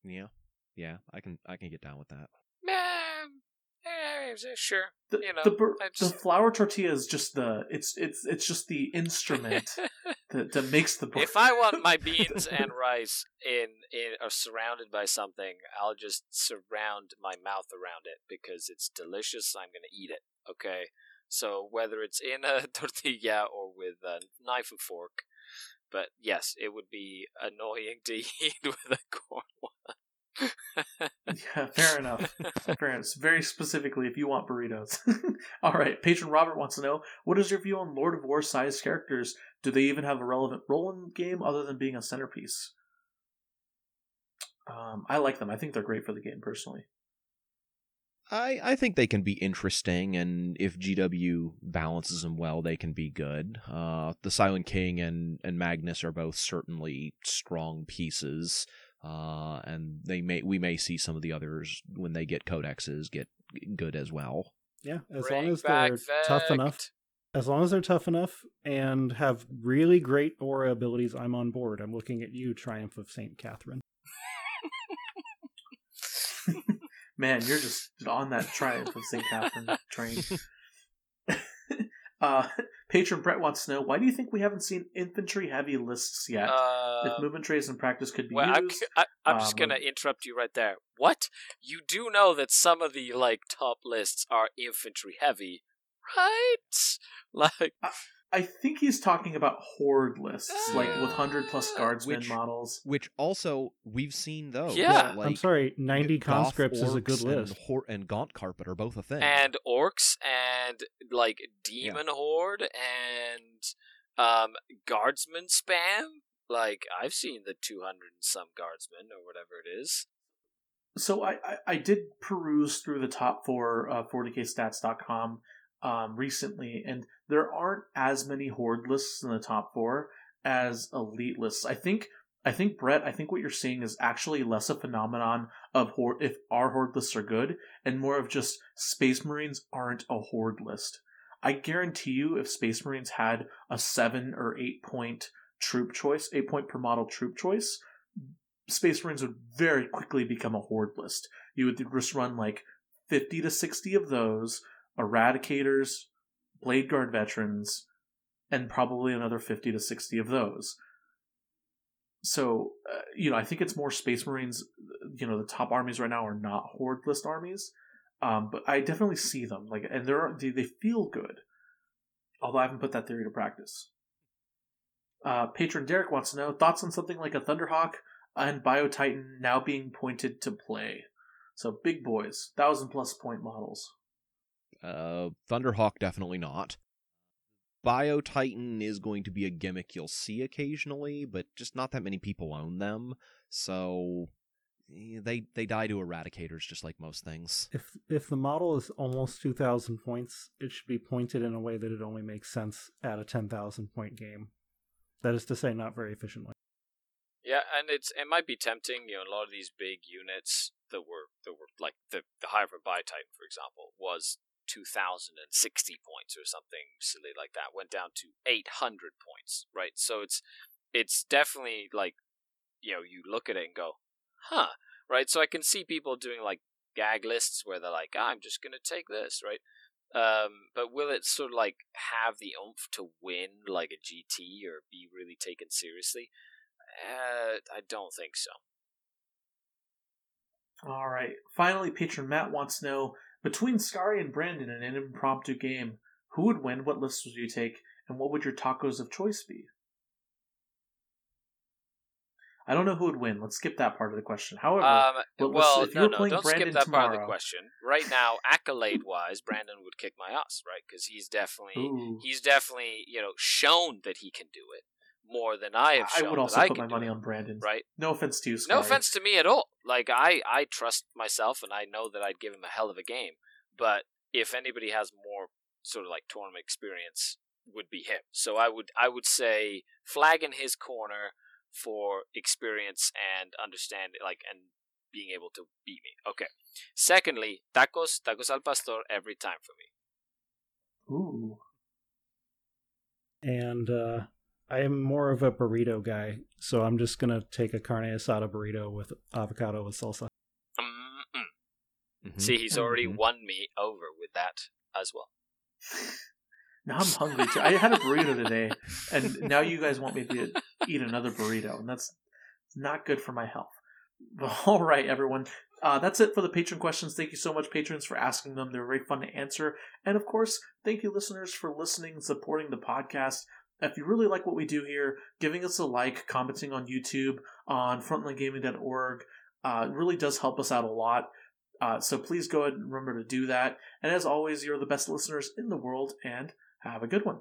S3: yeah. Yeah, I can I can get down with that.
S2: Man, hey, sure.
S1: The,
S2: you know,
S1: the, bur-
S2: I
S1: the flour tortilla is just the it's it's it's just the instrument (laughs) that, that makes the bread.
S2: if I want my (laughs) beans and rice in in are surrounded by something, I'll just surround my mouth around it because it's delicious. I'm gonna eat it. Okay. So whether it's in a (laughs) tortilla or with a knife and fork, but yes, it would be annoying to eat with a corn one. (laughs)
S1: Yeah, fair enough. Fair enough. Very specifically, if you want burritos. (laughs) All right. Patron Robert wants to know what is your view on Lord of War sized characters? Do they even have a relevant role in the game other than being a centerpiece? Um, I like them. I think they're great for the game personally.
S3: I, I think they can be interesting, and if GW balances them well, they can be good. Uh, the Silent King and, and Magnus are both certainly strong pieces, uh, and they may we may see some of the others when they get codexes get good as well.
S4: Yeah, as
S2: Bring
S4: long as they're tough enough. As long as they're tough enough and have really great aura abilities, I'm on board. I'm looking at you, Triumph of Saint Catherine. (laughs)
S1: Man, you're just on that triumph of St. Catherine train. (laughs) (laughs) uh, Patron Brett wants to know why do you think we haven't seen infantry heavy lists yet?
S2: Uh,
S1: if movement trays in practice could be
S2: Well,
S1: used.
S2: I, I'm just
S1: um,
S2: gonna interrupt you right there. What? You do know that some of the like top lists are infantry heavy, right? (laughs) Like,
S1: I think he's talking about horde lists, like with hundred plus
S2: Ah,
S1: guardsmen
S3: which-
S1: models.
S3: Which also we've seen those.
S2: Yeah.
S3: like,
S4: I'm sorry, 90 conscripts is a good list.
S3: And, hor- and Gaunt Carpet are both a thing.
S2: and orcs and like demon horde and um guardsman spam. Like, I've seen the 200 and some guardsmen or whatever it is.
S1: So I, I, I did peruse through the top four uh, 40kstats.com um, recently, and there aren't as many horde lists in the top four as elite lists. I think I think Brett, I think what you're seeing is actually less a phenomenon of horde if our horde lists are good, and more of just Space Marines aren't a horde list. I guarantee you, if Space Marines had a seven or eight point troop choice, eight point per model troop choice, Space Marines would very quickly become a horde list. You would just run like 50 to 60 of those, Eradicators, Blade Guard veterans, and probably another 50 to 60 of those. So, uh, you know, I think it's more Space Marines. You know, the top armies right now are not horde list armies, um, but I definitely see them like, and they're they, they feel good. Although I haven't put that theory to practice. Uh, Patron Derek wants to know thoughts on something like a Thunderhawk and Biotitan now being pointed to play. So big boys, thousand plus point models.
S3: Uh, Thunderhawk definitely not. Bio Titan is going to be a gimmick you'll see occasionally, but just not that many people own them. So eh, they they die to eradicators just like most things.
S4: If if the model is almost 2,000 points, it should be pointed in a way that it only makes sense at a 10,000 point game. That is to say, not very efficiently.
S2: Yeah, and it's it might be tempting, you know, a lot of these big units that were that were like the the Hybrid Bi Titan, for example, was two thousand and sixty points or something silly like that. Went down to eight hundred points, right? So it's it's definitely like you know, you look at it and go, huh, right? So I can see people doing like gag lists where they're like, I'm just gonna take this, right? Um, but will it sort of like have the oomph to win like a GT or be really taken seriously? Uh, I don't think so.
S1: All right. Finally, patron Matt wants to know between Skari and Brandon in an impromptu game, who would win? What lists would you take? And what would your tacos of choice be? I don't know who would win. Let's skip that part of the question. However,
S2: Um, well,
S1: if you
S2: no,
S1: were
S2: no, don't skip
S1: Brandon
S2: that part of the question. Right now, accolade wise, Brandon would kick my ass, right? Because he's definitely
S1: Ooh.
S2: he's definitely you know shown that he can do it more than I have shown.
S1: I would also put my money
S2: it,
S1: on Brandon.
S2: right?
S1: No offense to you,
S2: No offense to me at all. Like I, I trust myself, and I know that I'd give him a hell of a game. But if anybody has more sort of like tournament experience, would be him. So I would, I would say flag in his corner for experience and understand, like, and being able to beat me. Okay. Secondly, tacos, tacos al pastor every time for me.
S1: Ooh.
S4: And uh, I am more of a burrito guy, so I'm just gonna take a carne asada burrito with avocado with salsa.
S2: Mm-mm.
S3: Mhm.
S2: See, he's already
S1: Mm-hmm.
S3: Mhm.
S2: won me over with that as well. (laughs)
S1: Now I'm hungry too. I had a burrito today, and now you guys want me to eat another burrito, and that's not good for my health. (laughs) All right, everyone. Uh, that's it for the patron questions. Thank you so much, patrons, for asking them. They're very fun to answer. And of course, thank you, listeners, for listening and supporting the podcast. If you really like what we do here, giving us a like, commenting on YouTube, on frontlinegaming.org, uh, really does help us out a lot. Uh, so please go ahead and remember to do that. And as always, you're the best listeners in the world, and have a good one.